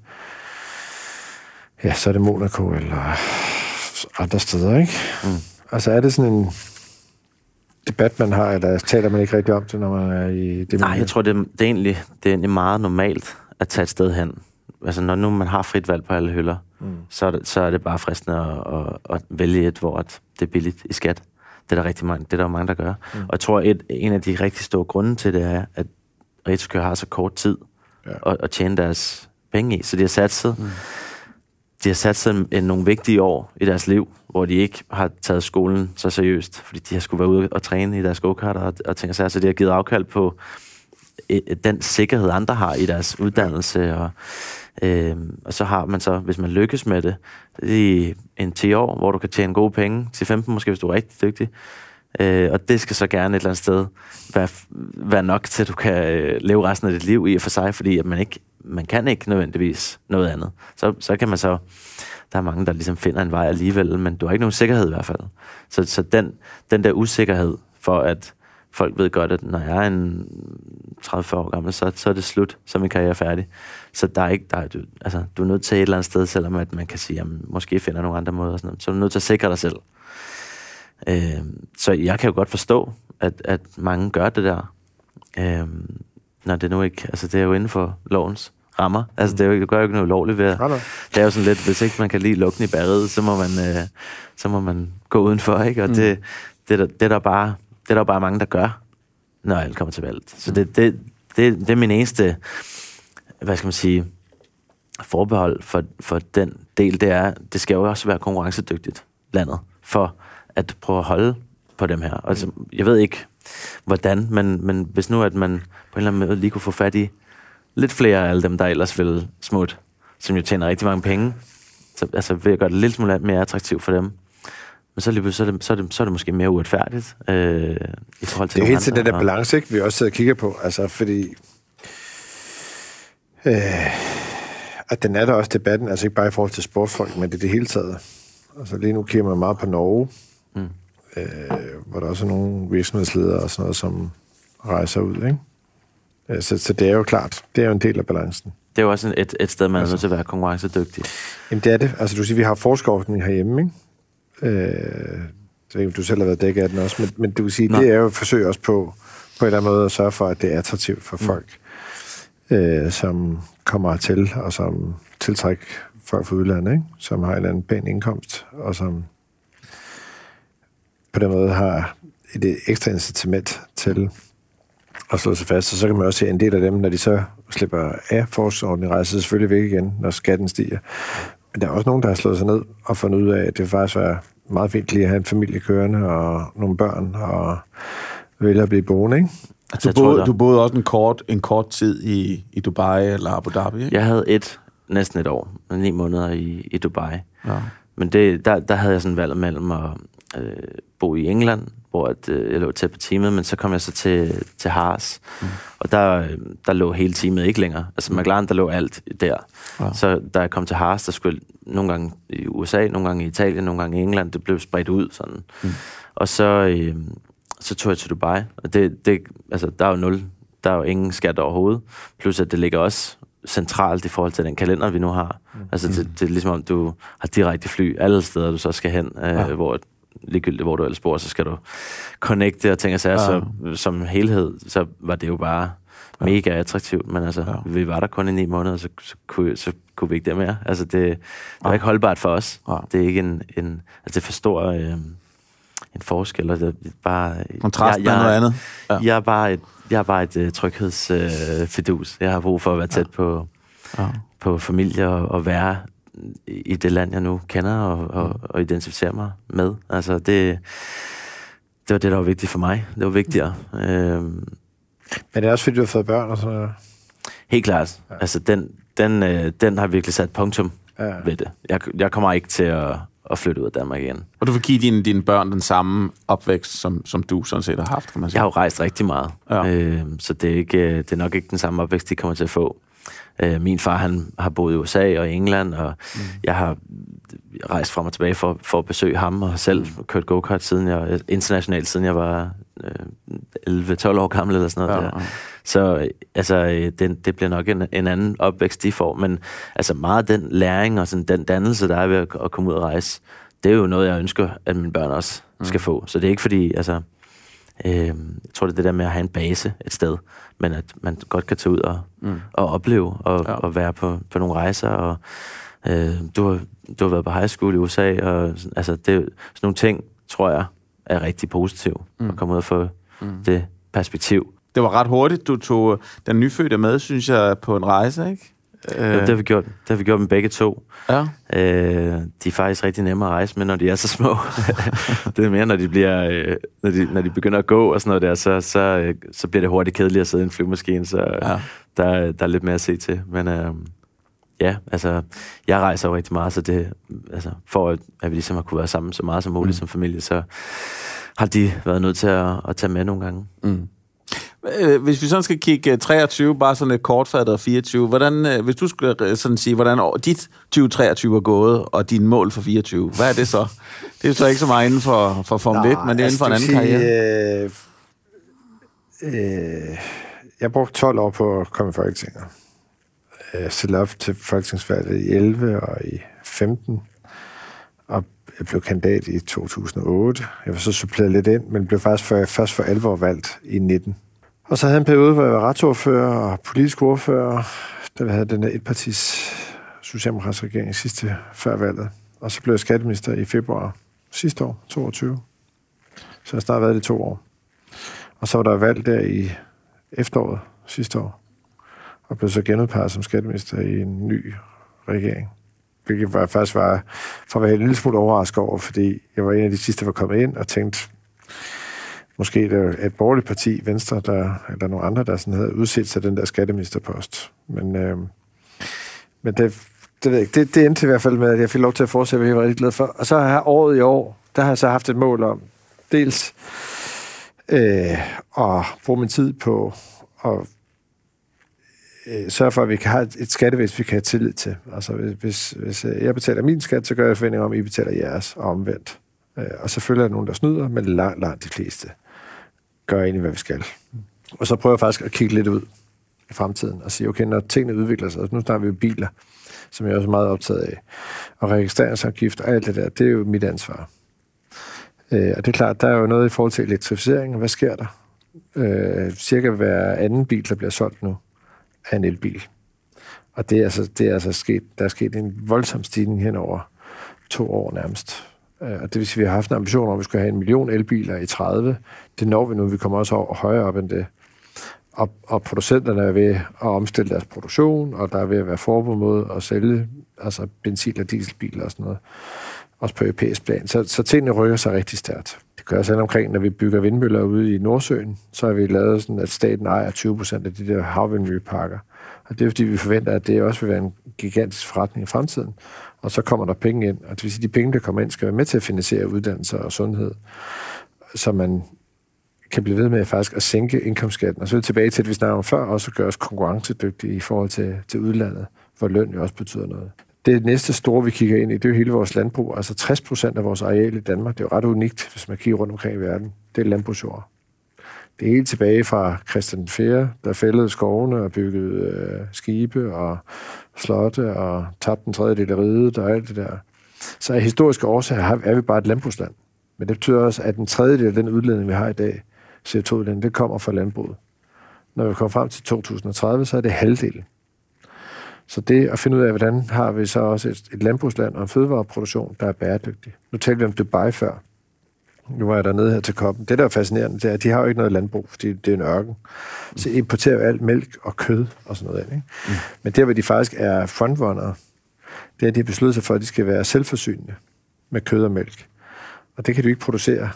ja, så er det Monaco eller andre steder, ikke? Mm. Altså, er det sådan en debat, man har, eller taler man ikke rigtig om det, når man er i det? Nej, jeg tror, det, det, er egentlig, det er egentlig meget normalt at tage et sted hen, altså når nu man har frit valg på alle hylder, mm. så, er det, så er det bare fristende at, at, at vælge et, hvor det er billigt i skat. Det er der rigtig mange, det er der mange, der gør. Mm. Og jeg tror, et, en af de rigtig store grunde til det er, at Ritskør har så kort tid ja. at, at tjene deres penge i. Så de har sat sig, mm. de har sat sig en, nogle vigtige år i deres liv, hvor de ikke har taget skolen så seriøst, fordi de har skulle være ude og træne i deres go og, og tænke sig, så de har givet afkald på den sikkerhed, andre har i deres uddannelse, og, øh, og så har man så, hvis man lykkes med det, i en 10 år, hvor du kan tjene gode penge, til 15 måske, hvis du er rigtig dygtig, øh, og det skal så gerne et eller andet sted være, være nok til, at du kan øh, leve resten af dit liv i og for sig, fordi at man ikke man kan ikke nødvendigvis noget andet. Så, så kan man så der er mange, der ligesom finder en vej alligevel, men du har ikke nogen sikkerhed i hvert fald. Så, så den, den der usikkerhed for, at folk ved godt, at når jeg er en 30-40 år gammel, så, så er det slut, så er min karriere færdig. Så der er ikke, der er, du, altså, du er nødt til et eller andet sted, selvom at man kan sige, at måske finder nogle andre måder, sådan noget, så er du nødt til at sikre dig selv. Øh, så jeg kan jo godt forstå, at, at mange gør det der. Øh, når det nu ikke, altså det er jo inden for lovens rammer. Altså, det, er jo, det gør jo ikke noget ulovligt ved at, Det er jo sådan lidt, hvis ikke man kan lide lugten i bæret, så må man, øh, så må man gå udenfor, ikke? Og mm. det, det, der, det, der bare, det er der bare mange, der gør, når alt kommer til valget. Så det, det, det, det er min eneste, hvad skal man sige, forbehold for, for den del, det er, det skal jo også være konkurrencedygtigt, landet, for at prøve at holde på dem her. Altså, jeg ved ikke, hvordan, men, men hvis nu, at man på en eller anden måde lige kunne få fat i lidt flere af alle dem, der ellers vil smutte, som jo tjener rigtig mange penge. Så altså, vil jeg gøre det lidt smule mere attraktivt for dem. Men så, lige, så, er det, så, er det, så er det måske mere uretfærdigt øh, i forhold til Det er helt til den der balance, ikke, vi også sidder og kigger på. Altså, fordi... Øh, at den er der også debatten, altså ikke bare i forhold til sportsfolk, men det er det hele taget. Altså lige nu kigger man meget på Norge, mm. øh, hvor der også er nogle virksomhedsledere og sådan noget, som rejser ud, ikke? Øh, så, så det er jo klart, det er jo en del af balancen. Det er jo også et, et sted, man altså, er nødt til at være konkurrencedygtig. Jamen det er det. Altså du siger, vi har forskerordning herhjemme, ikke? Øh, så ikke, du selv har været dækket af den også, men, men du vil sige, Nå. det er jo et forsøg også på, på en eller anden måde at sørge for, at det er attraktivt for mm. folk, øh, som kommer til, og som tiltrækker folk fra udlandet, ikke? som har en eller anden pæn indkomst, og som på den måde har et ekstra incitament til at slå sig fast. Og så kan man også se en del af dem, når de så slipper af forsordning, rejser selvfølgelig væk igen, når skatten stiger. Men der er også nogen, der har slået sig ned og fundet ud af, at det faktisk var meget fint lige at have en familie kørende og nogle børn og vælge at blive boende, ikke? Du, jeg boede, du boede også en kort, en kort tid i, i Dubai eller Abu Dhabi, ikke? Jeg havde et, næsten et år, ni måneder i, i Dubai. Ja. Men det, der, der havde jeg sådan valg mellem at øh, bo i England hvor at, øh, jeg lå tæt på teamet, men så kom jeg så til, til Haas, mm. og der, der lå hele teamet ikke længere. Altså McLaren, der lå alt der. Ja. Så da jeg kom til Haas, der skulle nogle gange i USA, nogle gange i Italien, nogle gange i England, det blev spredt ud sådan. Mm. Og så, øh, så tog jeg til Dubai, og det, det, altså, der er jo nul, der er jo ingen skat overhovedet. Plus at det ligger også centralt i forhold til den kalender, vi nu har. Mm. Altså, det, det er ligesom om, du har direkte fly alle steder, du så skal hen, øh, ja. hvor ligegyldigt hvor du ellers bor, så skal du connecte og tænke sig, ja. så som helhed, så var det jo bare ja. mega attraktivt, men altså, ja. vi var der kun i ni måneder, så, så, kunne, så kunne vi ikke det mere. Altså, det, det var ja. ikke holdbart for os. Ja. Det er ikke en, en altså, det er for stor øh, en forskel, og det er bare... Kontrast jeg, jeg, med noget andet. Ja. Jeg er bare et, jeg er bare et uh, tryghedsfidus. Uh, jeg har brug for at være tæt ja. på, ja. på familie og, og være i det land, jeg nu kender og, og, og identificerer mig med. Altså, det, det var det, der var vigtigt for mig. Det var vigtigere. Øhm, Men det er også fordi, du har fået børn og sådan noget? Helt klart. Ja. Altså, den, den, øh, den har virkelig sat punktum ja. ved det. Jeg, jeg kommer ikke til at, at flytte ud af Danmark igen. Og du vil give dine, dine børn den samme opvækst, som, som du sådan set har haft, kan man sige? Jeg har jo rejst rigtig meget, ja. øh, så det er, ikke, det er nok ikke den samme opvækst, de kommer til at få. Øh, min far, han har boet i USA og England, og mm. jeg har rejst frem og tilbage for, for at besøge ham, og selv kørt go-kart siden jeg, internationalt, siden jeg var øh, 11-12 år gammel eller sådan noget. Ja, der. Ja. Så altså, øh, det, det bliver nok en, en anden opvækst, de får, men altså meget den læring og sådan, den dannelse, der er ved at, at komme ud og rejse, det er jo noget, jeg ønsker, at mine børn også mm. skal få. Så det er ikke fordi, altså, øh, jeg tror, det er det der med at have en base et sted, men at man godt kan tage ud og, mm. og opleve og, ja. og være på, på nogle rejser. Og, øh, du, har, du har været på high school i USA, og altså, det, sådan nogle ting, tror jeg, er rigtig positivt mm. at komme ud og få mm. det perspektiv. Det var ret hurtigt, du tog den nyfødte med, synes jeg, på en rejse, ikke? Øh. Ja, det har vi gjort. Det har vi gjort med begge to. Ja. Øh, de er faktisk rigtig nemme at rejse med, når de er så små. *laughs* det er mere, når de, bliver, øh, når, de, når de begynder at gå og sådan noget der, så, så, øh, så bliver det hurtigt kedeligt at sidde i en flyvemaskine, så ja. der, der er lidt mere at se til. Men øh, ja, altså, jeg rejser jo rigtig meget, så det, altså, for at, at vi ligesom har kunne være sammen så meget som muligt mm. som familie, så har de været nødt til at, at tage med nogle gange. Mm. Øh, hvis vi sådan skal kigge 23, øh, bare sådan lidt kortfattet og 24, hvordan, øh, hvis du skulle sådan sige, hvordan dit 2023 er gået, og din mål for 24, hvad er det så? Det er så ikke så meget inden for, for Formel 1, men det er inden for en anden sige, karriere. Øh, øh, jeg brugte 12 år på at komme i Folketinget. Jeg stillede op til folketingsvalget i 11 og i 15, og jeg blev kandidat i 2008. Jeg var så suppleret lidt ind, men blev faktisk for, først for alvor valgt i 19. Og så havde jeg en periode, hvor jeg var retsordfører og politisk ordfører, da vi havde den her etpartis socialdemokratiske regering sidste før valget. Og så blev jeg skatteminister i februar sidste år, 22. Så jeg har snart været det i to år. Og så var der valg der i efteråret sidste år, og blev så genudpeget som skatteminister i en ny regering. Hvilket var, faktisk var, for at være en lille smule overrasket over, fordi jeg var en af de sidste, der var kommet ind og tænkte, måske det et borgerligt parti, Venstre, der, eller nogle andre, der sådan havde udset sig den der skatteministerpost. Men, øh, men det, det, ved jeg ikke. Det, det endte i hvert fald med, at jeg fik lov til at fortsætte, hvad jeg var rigtig glad for. Og så har jeg året i år, der har jeg så haft et mål om, dels øh, at bruge min tid på at øh, sørge for, at vi kan have et skattevæsen, vi kan have tillid til. Altså, hvis, hvis øh, jeg betaler min skat, så gør jeg forventning om, at I betaler jeres, og omvendt. Øh, og selvfølgelig er der nogen, der snyder, men langt, langt de fleste gør egentlig, hvad vi skal. Og så prøver jeg faktisk at kigge lidt ud i fremtiden og sige, okay, når tingene udvikler sig, altså nu snakker vi jo biler, som jeg er også meget optaget af, og registreringsafgift og alt det der, det er jo mit ansvar. Øh, og det er klart, der er jo noget i forhold til elektrificering. Hvad sker der? Øh, cirka hver anden bil, der bliver solgt nu, er en elbil. Og det er altså, det er altså sket, der er sket en voldsom stigning hen over to år nærmest. Øh, og det vil sige, at vi har haft en ambition om, at vi skal have en million elbiler i 30. Det når vi nu. Vi kommer også over, højere op end det. Og, og producenterne er ved at omstille deres produktion, og der er ved at være forbud mod at sælge altså benzin- og dieselbiler og sådan noget. Også på europæisk plan. Så, så tingene rykker sig rigtig stærkt. Det gør sig omkring, når vi bygger vindmøller ude i Nordsøen, så har vi lavet sådan, at staten ejer 20 procent af de der havvindmølleparker. Og det er fordi, vi forventer, at det også vil være en gigantisk forretning i fremtiden og så kommer der penge ind. Og det vil sige, at de penge, der kommer ind, skal være med til at finansiere uddannelse og sundhed, så man kan blive ved med faktisk at sænke indkomstskatten. Og så er vi tilbage til, at vi snakkede om før, også gøre os konkurrencedygtige i forhold til, til udlandet, hvor løn jo også betyder noget. Det næste store, vi kigger ind i, det er jo hele vores landbrug. Altså 60 procent af vores areal i Danmark, det er jo ret unikt, hvis man kigger rundt omkring i verden. Det er landbrugsjord. Det er helt tilbage fra Christian 4., der fældede skovene og byggede øh, skibe og slotte og tabte den tredje del af riget og alt det der. Så af historiske årsager er vi bare et landbrugsland. Men det betyder også, at en tredjedel af den udledning, vi har i dag, CO2-udledning, det kommer fra landbruget. Når vi kommer frem til 2030, så er det halvdelen. Så det at finde ud af, hvordan har vi så også et, et landbrugsland og en fødevareproduktion, der er bæredygtig. Nu talte vi om Dubai før. Nu var jeg dernede her til koppen. Det, der er fascinerende, det er, at de har jo ikke noget landbrug, fordi det er en ørken. Så importerer jo alt mælk og kød og sådan noget. Ikke? Mm. Men der, hvor de faktisk er frontrunner, det er, at de har besluttet sig for, at de skal være selvforsynende med kød og mælk. Og det kan de ikke producere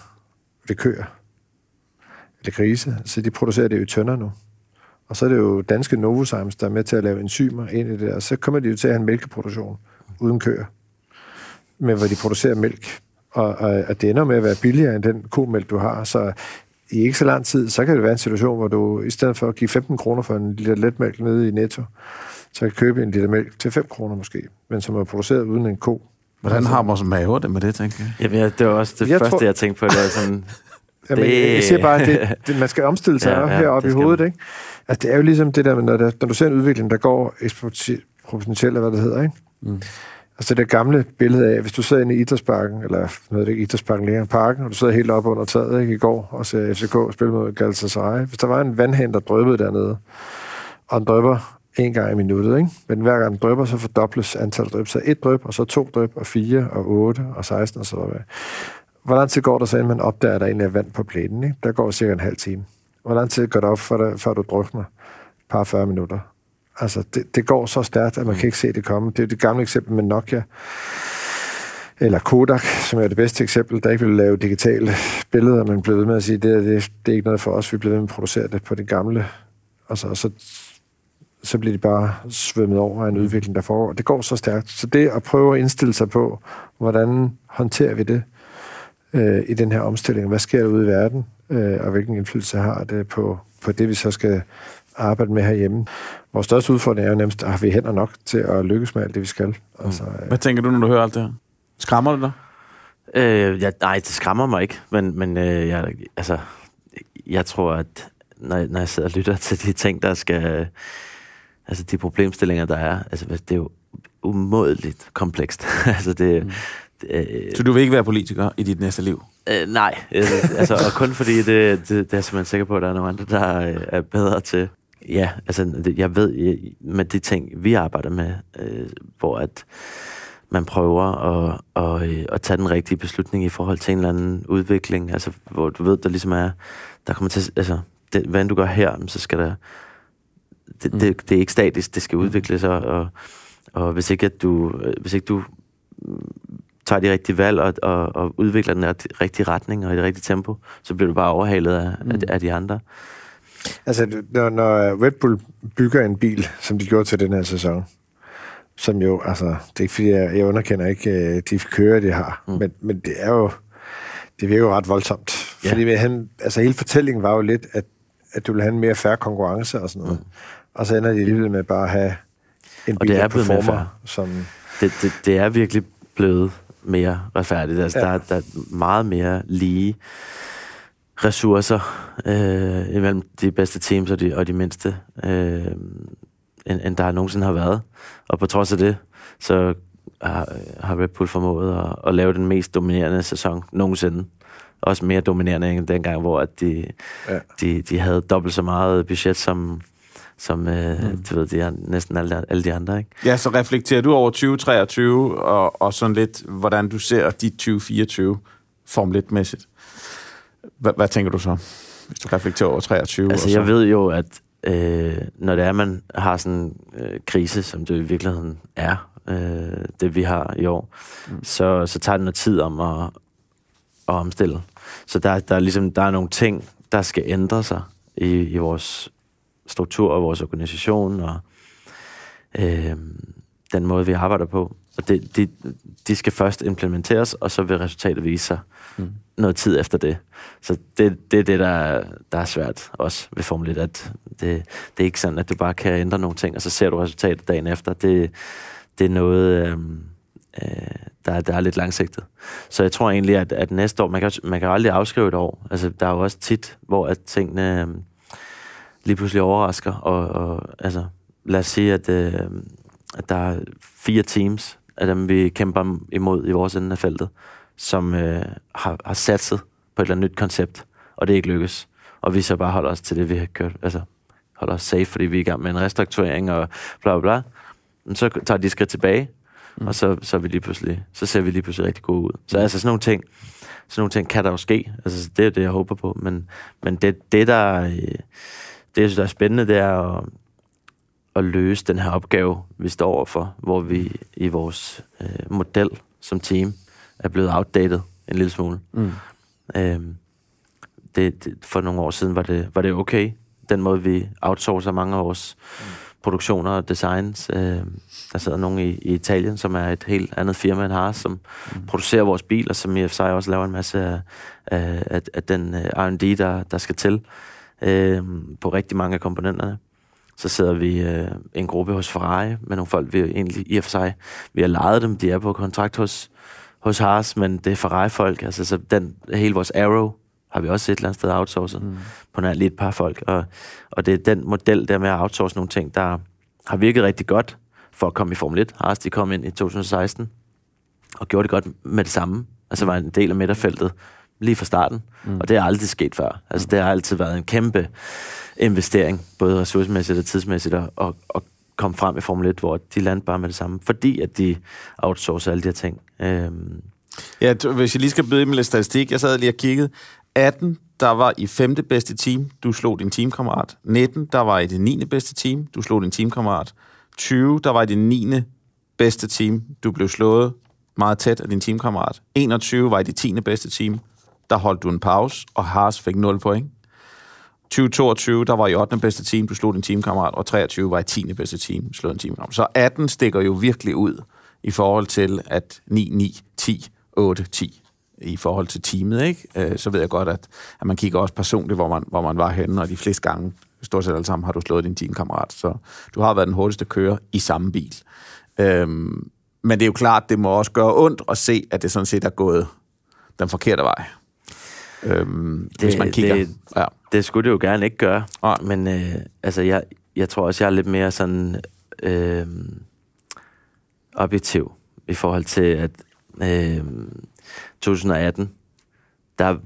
ved køer eller grise, så de producerer det jo i tønder nu. Og så er det jo danske Novozymes, der er med til at lave enzymer ind i det der. Så kommer de jo til at have en mælkeproduktion uden køer, med hvor de producerer mælk og, og, og det ender med at være billigere end den komælk, du har. Så i ikke så lang tid, så kan det være en situation, hvor du i stedet for at give 15 kroner for en liter letmælk nede i Netto, så kan købe en liter mælk til 5 kroner måske, men som er produceret uden en ko. Hvordan har man som maver det med det, tænker jeg? Jamen, ja, det var også det jeg første, tror... jeg tænkte på. Det er sådan, *laughs* Jamen, det... Jeg siger bare, at det, det, man skal omstille sig ja, ja, heroppe i hovedet. Ikke? Altså, det er jo ligesom det der, når, der, når du ser en udvikling, der går eksponentielt, hvad det hedder, ikke? Mm. Altså det der gamle billede af, hvis du sidder inde i Idrætsparken, eller noget det Idrætsparken længere parken, og du sidder helt oppe under taget ikke, i går og ser FCK spille mod Galatasaray. Hvis der var en vandhænd, der drøbede dernede, og den drøber en gang i minuttet, ikke? men hver gang den drøber, så fordobles antallet drøb. Så et drøb, og så to drøb, og fire, og otte, og 16, og så. Hvor lang tid går der så, inden man opdager, at der egentlig er vand på plænen? Ikke? Der går cirka en halv time. Hvor lang tid går det op, før, der, før du drukner? Et par 40 minutter. Altså, det, det går så stærkt, at man mm. kan ikke se det komme. Det er det gamle eksempel med Nokia, eller Kodak, som er det bedste eksempel, der ikke ville lave digitale billeder, men blev ved med at sige, det, det, det er ikke noget for os, vi blev ved med at producere det på det gamle. Altså, så, så bliver de bare svømmet over af en udvikling, der foregår. Det går så stærkt. Så det at prøve at indstille sig på, hvordan håndterer vi det øh, i den her omstilling? Hvad sker der ude i verden? Øh, og hvilken indflydelse har det på, på det, vi så skal arbejde med herhjemme. Vores største udfordring er jo nærmest, at har vi hænder nok til at lykkes med alt det, vi skal. Altså, mm. Hvad tænker du, når du hører alt det her? Skræmmer det dig? Øh, ja, nej, det skræmmer mig ikke, men, men øh, jeg, altså, jeg tror, at når, når jeg sidder og lytter til de ting, der skal... Altså, de problemstillinger, der er, altså, det er jo umådeligt komplekst. *laughs* altså, det, mm. Øh, Så du vil ikke være politiker i dit næste liv? Øh, nej, øh, altså, og kun fordi det, det, det er jeg simpelthen sikker på, at der er nogle andre, der øh, er bedre til. Ja, altså, jeg ved med de ting, vi arbejder med, øh, hvor at man prøver at, at, øh, at tage den rigtige beslutning i forhold til en eller anden udvikling, altså, hvor du ved, der ligesom er, der kommer til, altså, det, hvad du gør her, så skal der, det, mm. det, det er ikke statisk, det skal udvikle sig, og, og hvis ikke, at du, øh, hvis ikke du tager de rigtige valg og, og, og udvikler den rigtige retning og i det rigtige tempo, så bliver du bare overhalet af, mm. af, af de andre. Altså, når, når Red Bull bygger en bil, som de gjorde til den her sæson, som jo, altså, det er ikke fordi, jeg, jeg underkender ikke øh, de kører, de har, mm. men, men det er jo, det virker jo ret voldsomt. Ja. Fordi han, altså hele fortællingen var jo lidt, at, at du vil have en mere færre konkurrence og sådan noget. Mm. Og så ender de alligevel med bare at have en bil, og det er performer, som... Det, det, det er virkelig blevet mere retfærdigt. Altså, ja. der, der er meget mere lige ressourcer øh, imellem de bedste teams og de, og de mindste, øh, end, end der nogensinde har været. Og på trods af det, så har, har Red Bull formået at, at lave den mest dominerende sæson nogensinde. Også mere dominerende end dengang, hvor at de, ja. de, de havde dobbelt så meget budget som, som øh, mm. du ved, de er næsten alle, alle de andre. Ikke? Ja, så reflekterer du over 2023, og, og sådan lidt, hvordan du ser dit 2024 Formel 1-mæssigt. Hvad, hvad tænker du så, hvis du reflekterer over 23? Altså, jeg ved jo, at øh, når det er, man har sådan en øh, krise, som det i virkeligheden er, øh, det vi har i år, mm. så, så tager det noget tid om at, at omstille. Så der, der, er ligesom, der er nogle ting, der skal ændre sig i, i vores struktur og vores organisation og øh, den måde, vi arbejder på. Og det, de, de skal først implementeres, og så vil resultatet vise sig mm. noget tid efter det. Så det, det er det, der, der er svært også ved Formel 1, at det, det er ikke sådan, at du bare kan ændre nogle ting, og så ser du resultatet dagen efter. Det, det er noget, øh, øh, der, der er lidt langsigtet. Så jeg tror egentlig, at, at næste år, man kan, man kan aldrig afskrive et år. Altså, der er jo også tit, hvor at tingene... Lige pludselig overrasker. Og, og altså, lad os sige, at, øh, at der er fire teams af dem, vi kæmper imod i vores ende af feltet, som øh, har, har satset på et eller andet nyt koncept, og det ikke lykkes. Og vi så bare holder os til det, vi har kørt. Altså, holder os safe, fordi vi er i gang med en restrukturering og bla bla bla. Men så tager de skridt tilbage, mm. og så, så, er vi lige pludselig, så ser vi lige pludselig rigtig gode ud. Så altså sådan nogle ting, sådan nogle ting kan der jo ske. Altså, det er det, jeg håber på. Men, men det, det der... Øh, det, jeg synes, der er spændende, det er at, at løse den her opgave, vi står overfor, hvor vi i vores øh, model som team er blevet outdated en lille smule. Mm. Øhm, det, det, for nogle år siden var det, var det okay, den måde, vi outsourcer mange af vores mm. produktioner og designs. Øh, der sidder nogen i, i Italien, som er et helt andet firma end Haas, som mm. producerer vores biler, som i og for sig også laver en masse af, af, af den uh, R&D, der, der skal til øh, på rigtig mange af komponenterne. Så sidder vi øh, en gruppe hos Ferrari med nogle folk, vi egentlig i og for sig, vi har lejet dem, de er på kontrakt hos, hos Haas, men det er Ferrari-folk, altså så den, hele vores Arrow har vi også et eller andet sted outsourcet mm. på nær lige et par folk, og, og det er den model der med at outsource nogle ting, der har virket rigtig godt for at komme i Formel 1. Haas, de kom ind i 2016 og gjorde det godt med det samme. Altså var en del af midterfeltet lige fra starten. Mm. Og det er aldrig sket før. Altså, det har altid været en kæmpe investering, både ressourcemæssigt og tidsmæssigt, og, og komme frem i Formel 1, hvor de lander bare med det samme, fordi at de outsourcer alle de her ting. Øhm. Ja, hvis jeg lige skal byde med lidt statistik, jeg sad lige og kiggede. 18, der var i femte bedste team, du slog din teamkammerat. 19, der var i det 9. bedste team, du slog din teamkammerat. 20, der var i det 9. bedste team, du blev slået meget tæt af din teamkammerat. 21 var i det 10. bedste team, der holdt du en pause, og Haas fik 0 point. 2022, der var i 8. bedste team, du slog din teamkammerat, og 23 var i 10. bedste team, slog en teamkammerat. Så 18 stikker jo virkelig ud i forhold til, at 9, 9, 10, 8, 10 i forhold til teamet, ikke? Øh, så ved jeg godt, at, at man kigger også personligt, hvor man, hvor man var henne, og de fleste gange, stort set alle sammen, har du slået din teamkammerat. Så du har været den hurtigste kører i samme bil. Øhm, men det er jo klart, det må også gøre ondt at se, at det sådan set er gået den forkerte vej. Øhm, det, hvis man kigger. Det, ja. det skulle det jo gerne ikke gøre. Ja. Men øh, altså, jeg, jeg tror også, jeg er lidt mere sådan øh, objektiv i forhold til, at øh, 2018, der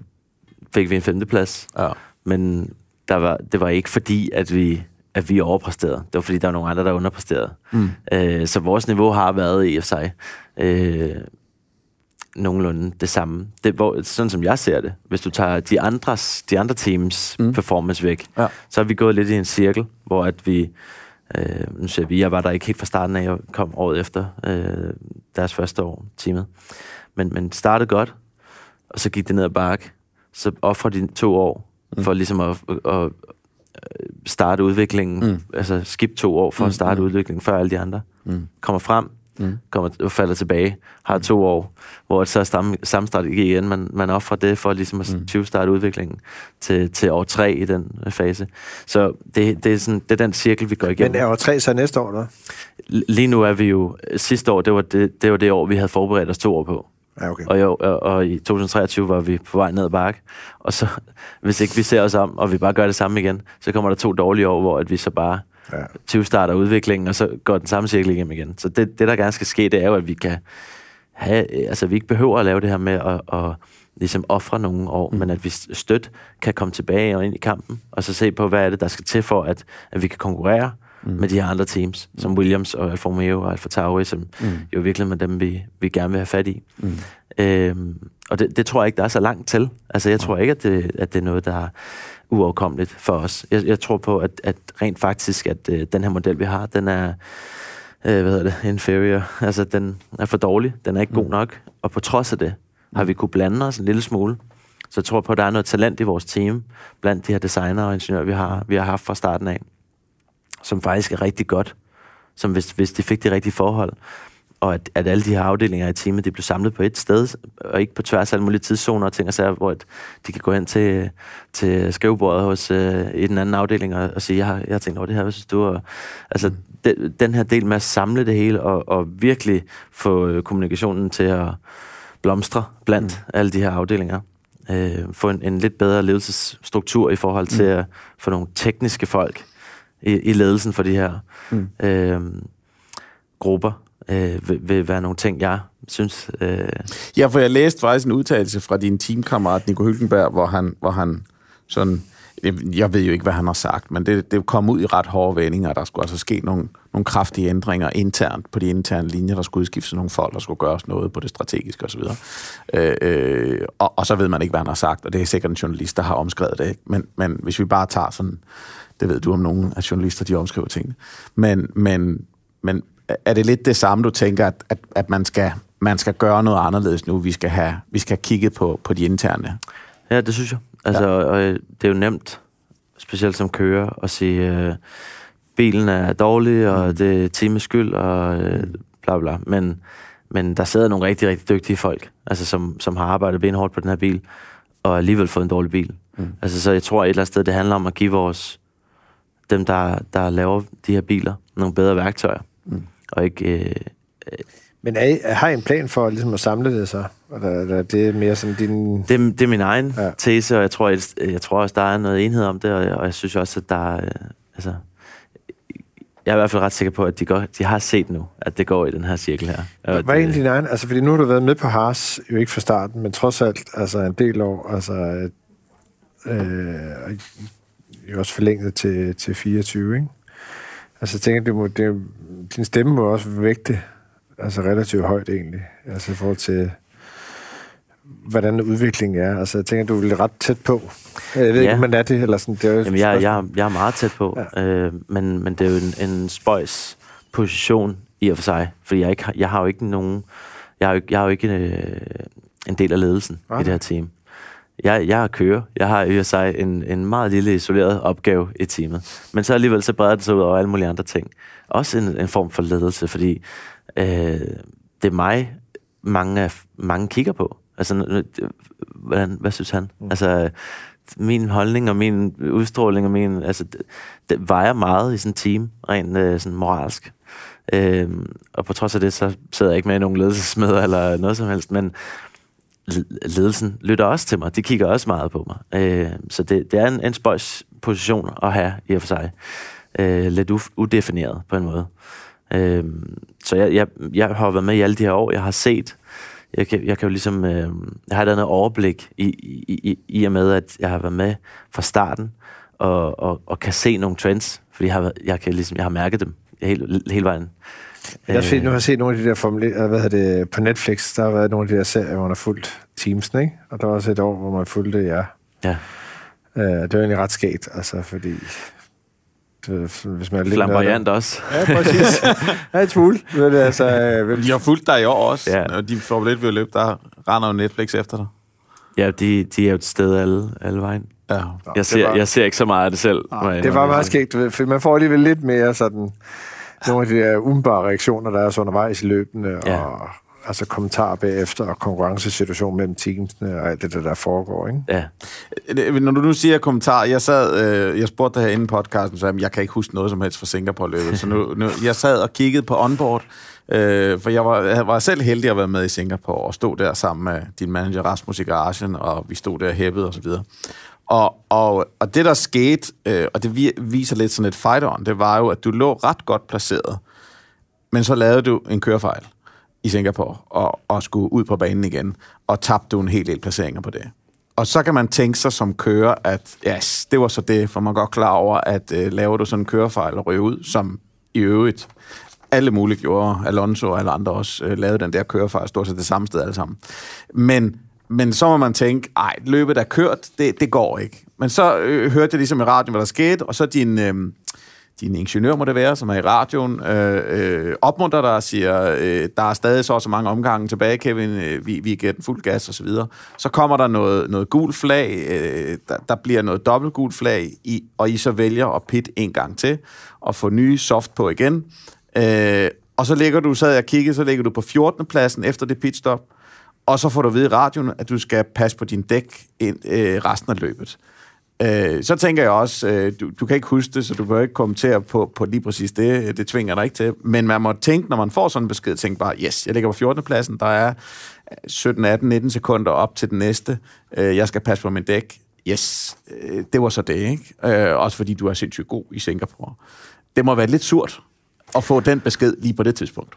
fik vi en femteplads. Ja. Men der var, det var ikke fordi, at vi at vi overpræsterede. Det var fordi, der var nogle andre, der underpræsterede. Mm. Øh, så vores niveau har været i og sig øh, nogenlunde det samme. Det, hvor, sådan som jeg ser det, hvis du tager de, andres, de andre teams mm. performance væk, ja. så har vi gået lidt i en cirkel, hvor at vi, øh, nu ser vi, jeg var der ikke helt fra starten af, jeg kom året efter øh, deres første år, teamet. Men, men startede godt, og så gik det ned ad bakke. Så offrer de to år, mm. for ligesom at, at, at starte udviklingen, mm. altså skip to år for mm. at starte mm. udviklingen, før alle de andre mm. kommer frem, mm. kommer falder tilbage, har to år, hvor så er samme, samme strategi igen. Man, man offrer det for ligesom at mm. starte udviklingen til, til år tre i den fase. Så det, det, er sådan, det er den cirkel, vi går igennem. Men er år tre så næste år, da? Lige nu er vi jo... Sidste år, det var det, det var det år, vi havde forberedt os to år på. Ja, okay. og, jo, og, og i 2023 var vi på vej ned ad bakke. Og så, hvis ikke vi ser os om, og vi bare gør det samme igen, så kommer der to dårlige år, hvor at vi så bare ja. 20 starter udviklingen, og så går den samme cirkel igennem igen. Så det, det, der gerne skal ske, det er jo, at vi kan have, altså vi ikke behøver at lave det her med at, at ligesom ofre nogle år, mm. men at vi støt kan komme tilbage og ind i kampen, og så se på, hvad er det, der skal til for, at, at vi kan konkurrere mm. med de her andre teams, som Williams og Alfa Romeo og Alfa Tauri, som mm. jo virkelig med dem, vi, vi gerne vil have fat i. Mm. Øhm, og det, det tror jeg ikke, der er så langt til. Altså, jeg tror ikke, at det, at det er noget, der er uoverkommeligt for os. Jeg, jeg tror på, at, at rent faktisk, at øh, den her model, vi har, den er øh, hvad hedder det, inferior. Altså, den er for dårlig. Den er ikke mm. god nok. Og på trods af det, har vi kunne blande os en lille smule. Så jeg tror på, at der er noget talent i vores team, blandt de her designer og ingeniører, vi har, vi har haft fra starten af som faktisk er rigtig godt, som hvis, hvis de fik de rigtige forhold, og at, at alle de her afdelinger i teamet, de blev samlet på et sted, og ikke på tværs af alle mulige tidszoner og ting og sager, hvor at de kan gå hen til, til skrivebordet hos øh, i den anden afdeling og, og sige, jeg har, jeg har tænkt over det her, hvad synes du? Og, altså, mm. de, den her del med at samle det hele og, og virkelig få øh, kommunikationen til at blomstre blandt mm. alle de her afdelinger. Øh, få en, en lidt bedre ledelsesstruktur i forhold til mm. at få nogle tekniske folk i, i ledelsen for de her mm. øh, grupper, øh, vil, vil være nogle ting, jeg synes... Øh... Ja, for jeg læste faktisk en udtalelse fra din teamkammerat Nico Hylkenberg, hvor han, hvor han sådan... Jeg ved jo ikke, hvad han har sagt, men det, det kom ud i ret hårde vendinger. Der skulle altså ske nogle, nogle kraftige ændringer internt på de interne linjer. Der skulle udskiftes nogle folk, der skulle gøres noget på det strategiske osv. Øh, øh, og, og så ved man ikke, hvad han har sagt, og det er sikkert en journalist, der har omskrevet det. Ikke? Men, men hvis vi bare tager sådan det ved du om nogen af journalister, de omskriver tingene. Men, men, men er det lidt det samme, du tænker, at, at, at man, skal, man skal gøre noget anderledes nu? Vi skal have, vi skal have kigget på, på de interne. Ja, det synes jeg. Altså, ja. og det er jo nemt, specielt som kører, at sige, øh, bilen er dårlig, og mm. det er teamets skyld, og øh, bla bla. Men, men der sidder nogle rigtig, rigtig dygtige folk, altså, som, som har arbejdet benhårdt på den her bil, og alligevel fået en dårlig bil. Mm. Altså, så jeg tror et eller andet sted, det handler om at give vores dem, der, der laver de her biler, nogle bedre værktøjer. Mm. Og ikke... Øh, øh, men er, har I en plan for ligesom at samle det så? Eller, eller det er mere sådan din... Det, det er min egen ja. tese, og jeg tror, jeg, jeg tror også, der er noget enhed om det, og jeg, og jeg synes også, at der er... Øh, altså, jeg er i hvert fald ret sikker på, at de, går, de har set nu, at det går i den her cirkel her. Hvad er egentlig din egen? Altså, fordi nu har du været med på Haas, jo ikke fra starten, men trods alt altså en del år. Altså, øh, jo også forlænget til, til 24, ikke? Altså jeg tænker, det må, det, din stemme må også vægte altså relativt højt egentlig, altså i forhold til, hvordan udviklingen er. Altså, jeg tænker, du er ret tæt på. Jeg ved Ja. ikke, man er det, eller sådan. Det er Jamen, jeg, jeg, jeg er meget tæt på, ja. øh, men, men det er jo en, en spøjs position i og for sig, fordi jeg, ikke, jeg har jo ikke nogen, jeg har jo, jeg har jo ikke øh, en del af ledelsen Nej. i det her team. Jeg, jeg er kører. Jeg har i sig en, en meget lille isoleret opgave i teamet. Men så alligevel så breder det sig ud over alle mulige andre ting. Også en, en form for ledelse, fordi øh, det er mig, mange, mange kigger på. Altså, hvordan, hvad synes han? Mm. Altså, min holdning og min udstråling og min, altså, det, det vejer meget i sådan et team, rent øh, sådan moralsk. Øhm, og på trods af det, så sidder jeg ikke med i nogen ledelsesmøder eller noget som helst, men ledelsen lytter også til mig. De kigger også meget på mig. Øh, så det, det er en, en spøjs position at have i og for sig. Øh, lidt uf- udefineret på en måde. Øh, så jeg, jeg, jeg har været med i alle de her år. Jeg har set, jeg kan, jeg kan jo ligesom, øh, jeg har et andet overblik i, i, i, i og med, at jeg har været med fra starten, og, og, og kan se nogle trends, fordi jeg har, jeg, kan ligesom, jeg har mærket dem hele, hele vejen. Jeg har set, nu har jeg set nogle af de der formule, hvad hedder det, på Netflix, der har været nogle af de der serier, hvor man har fulgt Teamsen, ikke? Og der var også et år, hvor man fulgte jer. Ja. Øh, det var egentlig ret skægt, altså, fordi... Det, hvis man er lidt Flamboyant også. Ja, præcis. ja, et smule. Men, altså, øh, *laughs* De har fulgt dig i år også, Ja. og de Formel 1 løb, der render jo Netflix efter dig. Ja, de, de er jo et sted alle, alle vejen. Ja. Jeg ser, var- jeg ser ikke så meget af det selv. jeg Det var meget skægt, ved, for man får alligevel lidt mere sådan, nogle af de der umiddelbare reaktioner, der er så undervejs i løbende, Ja. og altså kommentarer bagefter, og konkurrencesituation mellem teamsene, og alt det der, der foregår, ikke? Ja, Når du nu siger kommentar, jeg sad, øh, jeg spurgte dig her inden podcasten, så jeg kan ikke huske noget som helst fra Singapore-løbet, så nu, nu, jeg sad og kiggede på onboard, øh, for jeg var, jeg var selv heldig at være med i Singapore, og stod der sammen med din manager Rasmus i garagen, og vi stod der og hæppede og så videre. Og, og, og det, der skete, øh, og det viser lidt sådan et fight-on, det var jo, at du lå ret godt placeret, men så lavede du en kørefejl i Singapore, og, og skulle ud på banen igen, og tabte du en hel del placeringer på det. Og så kan man tænke sig som kører, at yes, det var så det, for man er godt klar over, at øh, laver du sådan en kørefejl og ryger ud, som i øvrigt alle mulige gjorde, Alonso og alle andre også, øh, lavede den der kørefejl, stort set det samme sted alle sammen. Men, men så må man tænke, ej, løbet er kørt, det, det går ikke. Men så øh, hørte jeg ligesom i radioen, hvad der skete, og så din... Øh, din ingeniør må det være, som er i radioen, øh, øh, opmunter dig og siger, øh, der er stadig så og så mange omgange tilbage, Kevin, øh, vi, vi giver den fuld gas osv. så videre. Så kommer der noget, noget gul flag, øh, der, der bliver noget dobbelt gul flag, i, og I så vælger at pit en gang til, og få nye soft på igen. Øh, og så ligger du, sad jeg og kiggede, så ligger du på 14. pladsen efter det pitstop, og så får du at vide i radioen, at du skal passe på din dæk ind, øh, resten af løbet. Øh, så tænker jeg også, øh, du, du kan ikke huske det, så du bør ikke kommentere på, på lige præcis det. Det tvinger dig ikke til. Men man må tænke, når man får sådan en besked, tænke bare, yes, jeg ligger på 14. pladsen, der er 17, 18, 19 sekunder op til den næste. Øh, jeg skal passe på min dæk. Yes, øh, det var så det, ikke? Øh, også fordi du er sindssygt god i Singapore. Det må være lidt surt at få den besked lige på det tidspunkt.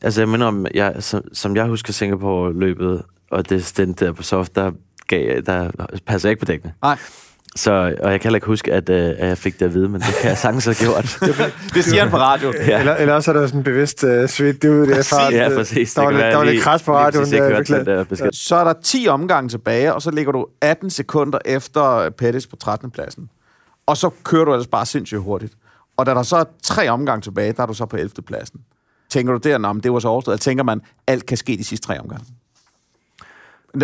altså jeg mener om, jeg, som, som jeg husker Singapore-løbet, og det stint der på soft, der, gav, der passer jeg ikke på dækkene. Nej. Så, og jeg kan heller ikke huske, at, øh, at jeg fik det at vide, men det kan jeg sagtens have gjort. *laughs* Det siger han på radio. Ja. Eller, eller også er der sådan en bevidst uh, svidt ud i det fart. ja, præcis. Der var, lidt, der var lidt kras på radioen. præcis der, den der besked. Så er der 10 omgange tilbage, og så ligger du 18 sekunder efter Pettis på 13. pladsen. Og så kører du ellers bare sindssygt hurtigt. Og da der så er tre omgange tilbage, der er du så på 11. pladsen. Tænker du der, om det var så overstået? Eller tænker man, alt kan ske de sidste tre omgange?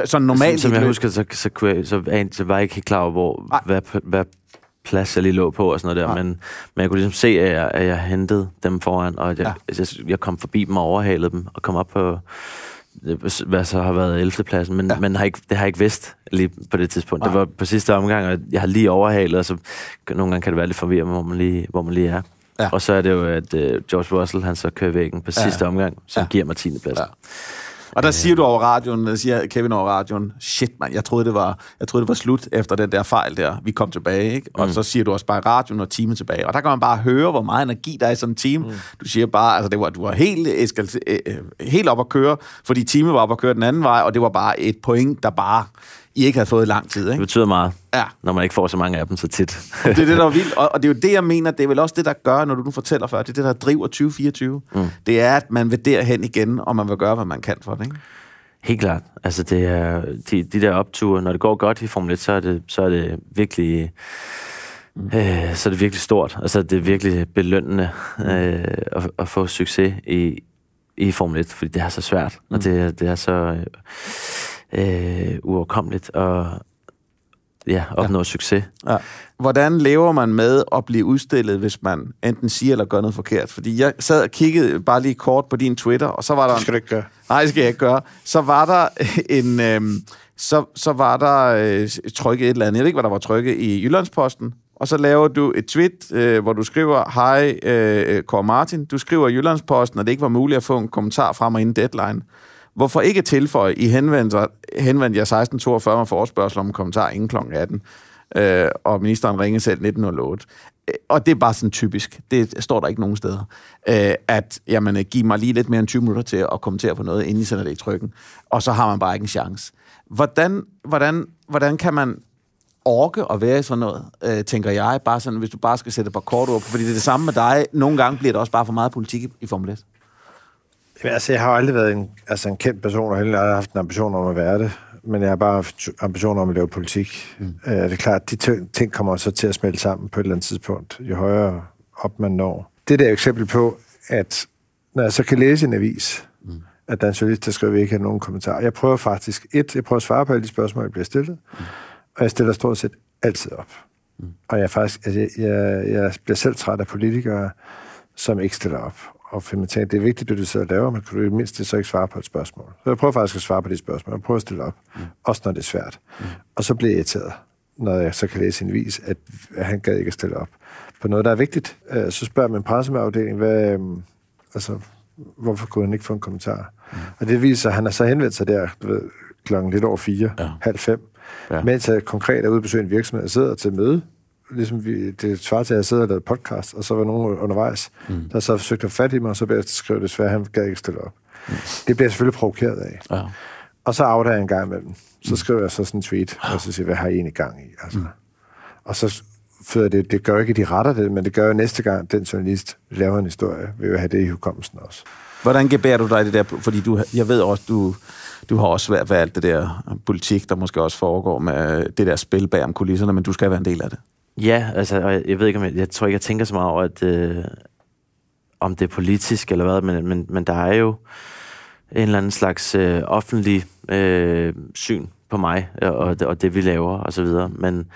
Så normalt... som, som jeg husker, så, så, kunne jeg, så, an- så var jeg ikke helt klar over, hvor, hvad, hvad plads jeg lige lå på og sådan noget der. Men, men jeg kunne ligesom se, at jeg, at jeg hentede dem foran, og at jeg, Ja. jeg, jeg kom forbi dem og overhalede dem, og kom op på, hvad så har været 11. pladsen, men, Ja. men har ikke, det har jeg ikke vidst lige på det tidspunkt. Nej. Det var på sidste omgang, og jeg har lige overhalet, og så nogle gange kan det være lidt forvirrende, hvor man lige, hvor man lige er. Ja. Og så er det jo, at uh, George Russell, han så kører væggen på Ja. sidste omgang, som ja. giver mig 10. pladsen. Ja. Og der siger du over radioen, der siger Kevin over radioen, shit mand, jeg troede, det var, jeg troede, det var slut efter den der fejl der. Vi kom tilbage, ikke? Og mm. så siger du også bare radioen, og teamet tilbage. Og der kan man bare høre, hvor meget energi der er i sådan et team. Mm. Du siger bare, altså det var, du var helt, eskal- øh, øh, helt op at køre, fordi teamet var op at køre den anden vej, og det var bare et point, der bare I ikke havde fået lang tid, Det ikke? betyder meget, Ja. når man ikke får så mange af dem så tit. Det er det, der er vildt. Og, og det er jo det, jeg mener, det er vel også det, der gør, når du nu fortæller før, det er det, der driver 2024. Mm. Det er, at man vil derhen igen, og man vil gøre, hvad man kan for det, ikke? Helt klart. Altså, det er de, de der opture, når det går godt i Formel 1, så er det, så er det virkelig... Mm. Øh, så er det virkelig stort. Altså, det er virkelig belønnende øh, at, at få succes i, i Formel 1, fordi det er så svært, mm. og det, det er så øh, uoverkommeligt at ja, opnå ja. succes. Ja. Hvordan lever man med at blive udstillet, hvis man enten siger eller gør noget forkert? Fordi jeg sad og kiggede bare lige kort på din Twitter, og så var der... Det skal du ikke gøre. Nej, det skal jeg ikke gøre. Så var der *laughs* en... Øh, så, så var der øh, trykket et eller andet. Jeg ved ikke, hvad der var trykket i Jyllandsposten. Og så laver du et tweet, øh, hvor du skriver, hej øh, Kåre Martin, du skriver i Jyllandsposten, at det ikke var muligt at få en kommentar fra mig inden deadline. Hvorfor ikke tilføje, I henvendte, henvendte jer 1642 med forespørgsel om en kommentar inden kl. 18, øh, og ministeren ringede selv 1908. Øh, og det er bare sådan typisk. Det står der ikke nogen steder. Øh, at, jamen, øh, giv mig lige lidt mere end 20 minutter til at kommentere på noget, inden I sender det i trykken. Og så har man bare ikke en chance. Hvordan, hvordan, hvordan kan man orke at være i sådan noget, øh, tænker jeg, bare sådan, hvis du bare skal sætte et par kort ord på, fordi det er det samme med dig. Nogle gange bliver det også bare for meget politik i, i Formel 1. Jamen, altså, jeg har aldrig været en, altså, en kendt person, og heller aldrig haft en ambition om at være det. Men jeg har bare haft ambitioner om at lave politik. Mm. Uh, det er klart, at de ting kommer så til at smelte sammen på et eller andet tidspunkt, jo højere op man når. Det der er et eksempel på, at når jeg så kan læse en avis, mm. at der er en journalist, der skriver, at ikke har nogen kommentar. Jeg prøver faktisk, et, jeg prøver at svare på alle de spørgsmål, jeg bliver stillet, mm. og jeg stiller stort set altid op. Mm. Og jeg, faktisk, altså, jeg, jeg bliver selv træt af politikere, som ikke stiller op og tænke, det er vigtigt, at du sidder og laver, men kan du i mindst så ikke svare på et spørgsmål. Så jeg prøver faktisk at svare på de spørgsmål, og prøver at stille op, mm. også når det er svært. Mm. Og så bliver jeg irriteret, når jeg så kan læse en vis, at han gad ikke at stille op på noget, der er vigtigt. Øh, så spørger min presseafdeling, hvad, øhm, altså, hvorfor kunne han ikke få en kommentar? Mm. Og det viser, at han har så henvendt sig der du ved, klokken lidt over fire, ja. halv fem, ja. mens jeg konkret er ude og besøge en virksomhed og sidder til møde, ligesom vi, det svarer til, at jeg sidder og lavede podcast, og så var nogen undervejs, mm. der så forsøgte at fatte i mig, og så bagefter skrev det svært, han gad ikke stille op. Mm. Det bliver jeg selvfølgelig provokeret af. Ja. Og så afdager jeg en gang imellem. Så mm. skriver jeg så sådan en tweet, og så siger hvad har I egentlig gang i? Altså. Mm. Og så fører det, det gør ikke, at de retter det, men det gør jo næste gang, den journalist laver en historie, vil jo have det i hukommelsen også. Hvordan gebærer du dig det der? Fordi du, jeg ved også, du, du har også svært ved alt det der politik, der måske også foregår med det der spil bag om kulisserne, men du skal være en del af det. Ja, altså, og jeg ved ikke, om jeg, jeg tror ikke, jeg tænker så meget over, at, øh, om det er politisk eller hvad, men, men, men der er jo en eller anden slags øh, offentlig øh, syn på mig og, og, det, og det, vi laver og så videre. Men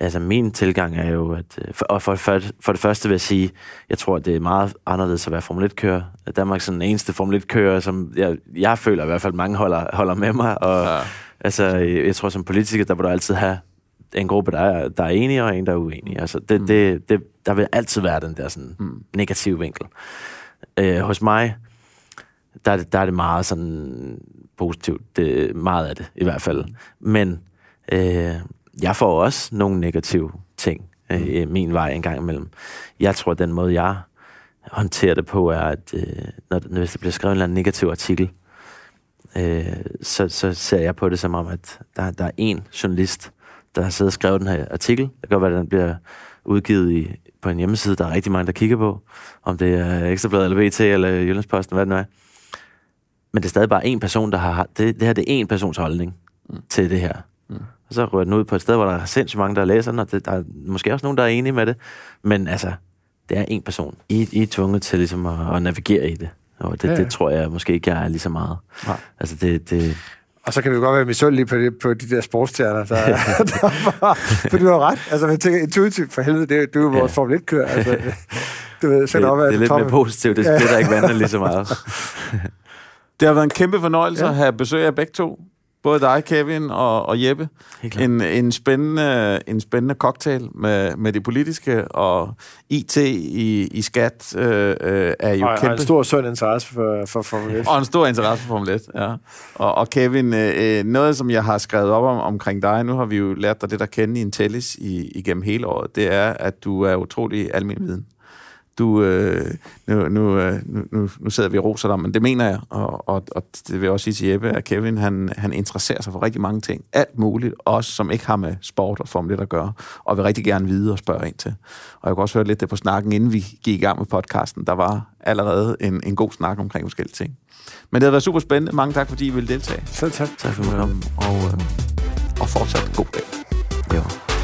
altså, min tilgang er jo, at øh, for, og for, for, for det første vil jeg sige, jeg tror, at det er meget anderledes at være Formel 1-kører. Danmark er sådan den eneste Formel 1-kører, som jeg, jeg føler i hvert fald, mange holder, holder med mig. Og, ja. Altså, jeg tror, som politiker, der vil du altid have en gruppe, der er, der er enige, og en, der er uenige. Altså, det, mm. det, det, der vil altid være den der sådan, mm. negative vinkel. Øh, hos mig, der, der er det meget sådan positivt. Det, meget af det, i hvert fald. Men øh, jeg får også nogle negative ting øh, mm. min vej en gang imellem. Jeg tror, den måde, jeg håndterer det på, er, at øh, når, når hvis der bliver skrevet en eller anden negativ artikel, øh, så, så ser jeg på det som om, at der, der er en journalist, der har siddet og skrevet den her artikel. Det kan godt være, at den bliver udgivet i, på en hjemmeside, der er rigtig mange, der kigger på. Om det er Ekstrabladet, eller BT, eller Jyllandsposten, hvad det nu er. Men det er stadig bare en person, der har... Det, det her det er en persons holdning mm. til det her. Mm. Og så rører den ud på et sted, hvor der er sindssygt mange, der læser den, og det, der er måske også nogen, der er enige med det. Men altså, det er en person. I, I er tvunget til ligesom at, at navigere i det. Og det, ja, ja. det tror jeg måske ikke, jeg er lige så meget. Ja. Altså, det, det, og så kan vi jo godt være misundelige på, de, på de der sportsstjerner, der, *laughs* der var, for du har ret. Altså, jeg tænker intuitivt for helvede, det, du er vores ja. Formel 1-kører. Altså, du ved, det, det, det er lidt mere positivt, det splitter ikke vandet lige så meget. *laughs* det har været en kæmpe fornøjelse ja. at have besøg af begge to både dig, Kevin og, og Jeppe. En, en, spændende, en spændende cocktail med, med det politiske, og IT i, i skat øh, øh, er jo og, kæmpe. Og en stor sund interesse for, for Formel 1. Og en stor interesse for Formel 1, ja. Og, og Kevin, øh, øh, noget som jeg har skrevet op om, omkring dig, nu har vi jo lært dig det, der kende i en tellis i, igennem hele året, det er, at du er utrolig almindelig viden du, øh, nu, nu, øh, nu, nu sidder vi og roser dig, men det mener jeg, og, og, og det vil jeg også sige til Jeppe, at Kevin, han, han interesserer sig for rigtig mange ting. Alt muligt, også som ikke har med sport og Formel 1 at gøre, og vil rigtig gerne vide og spørge ind til. Og jeg kunne også høre lidt det på snakken, inden vi gik i gang med podcasten. Der var allerede en, en god snak omkring forskellige ting. Men det har været super spændende. Mange tak, fordi I ville deltage. Selv tak. Tak for at komme. Og, øh, og fortsat god dag.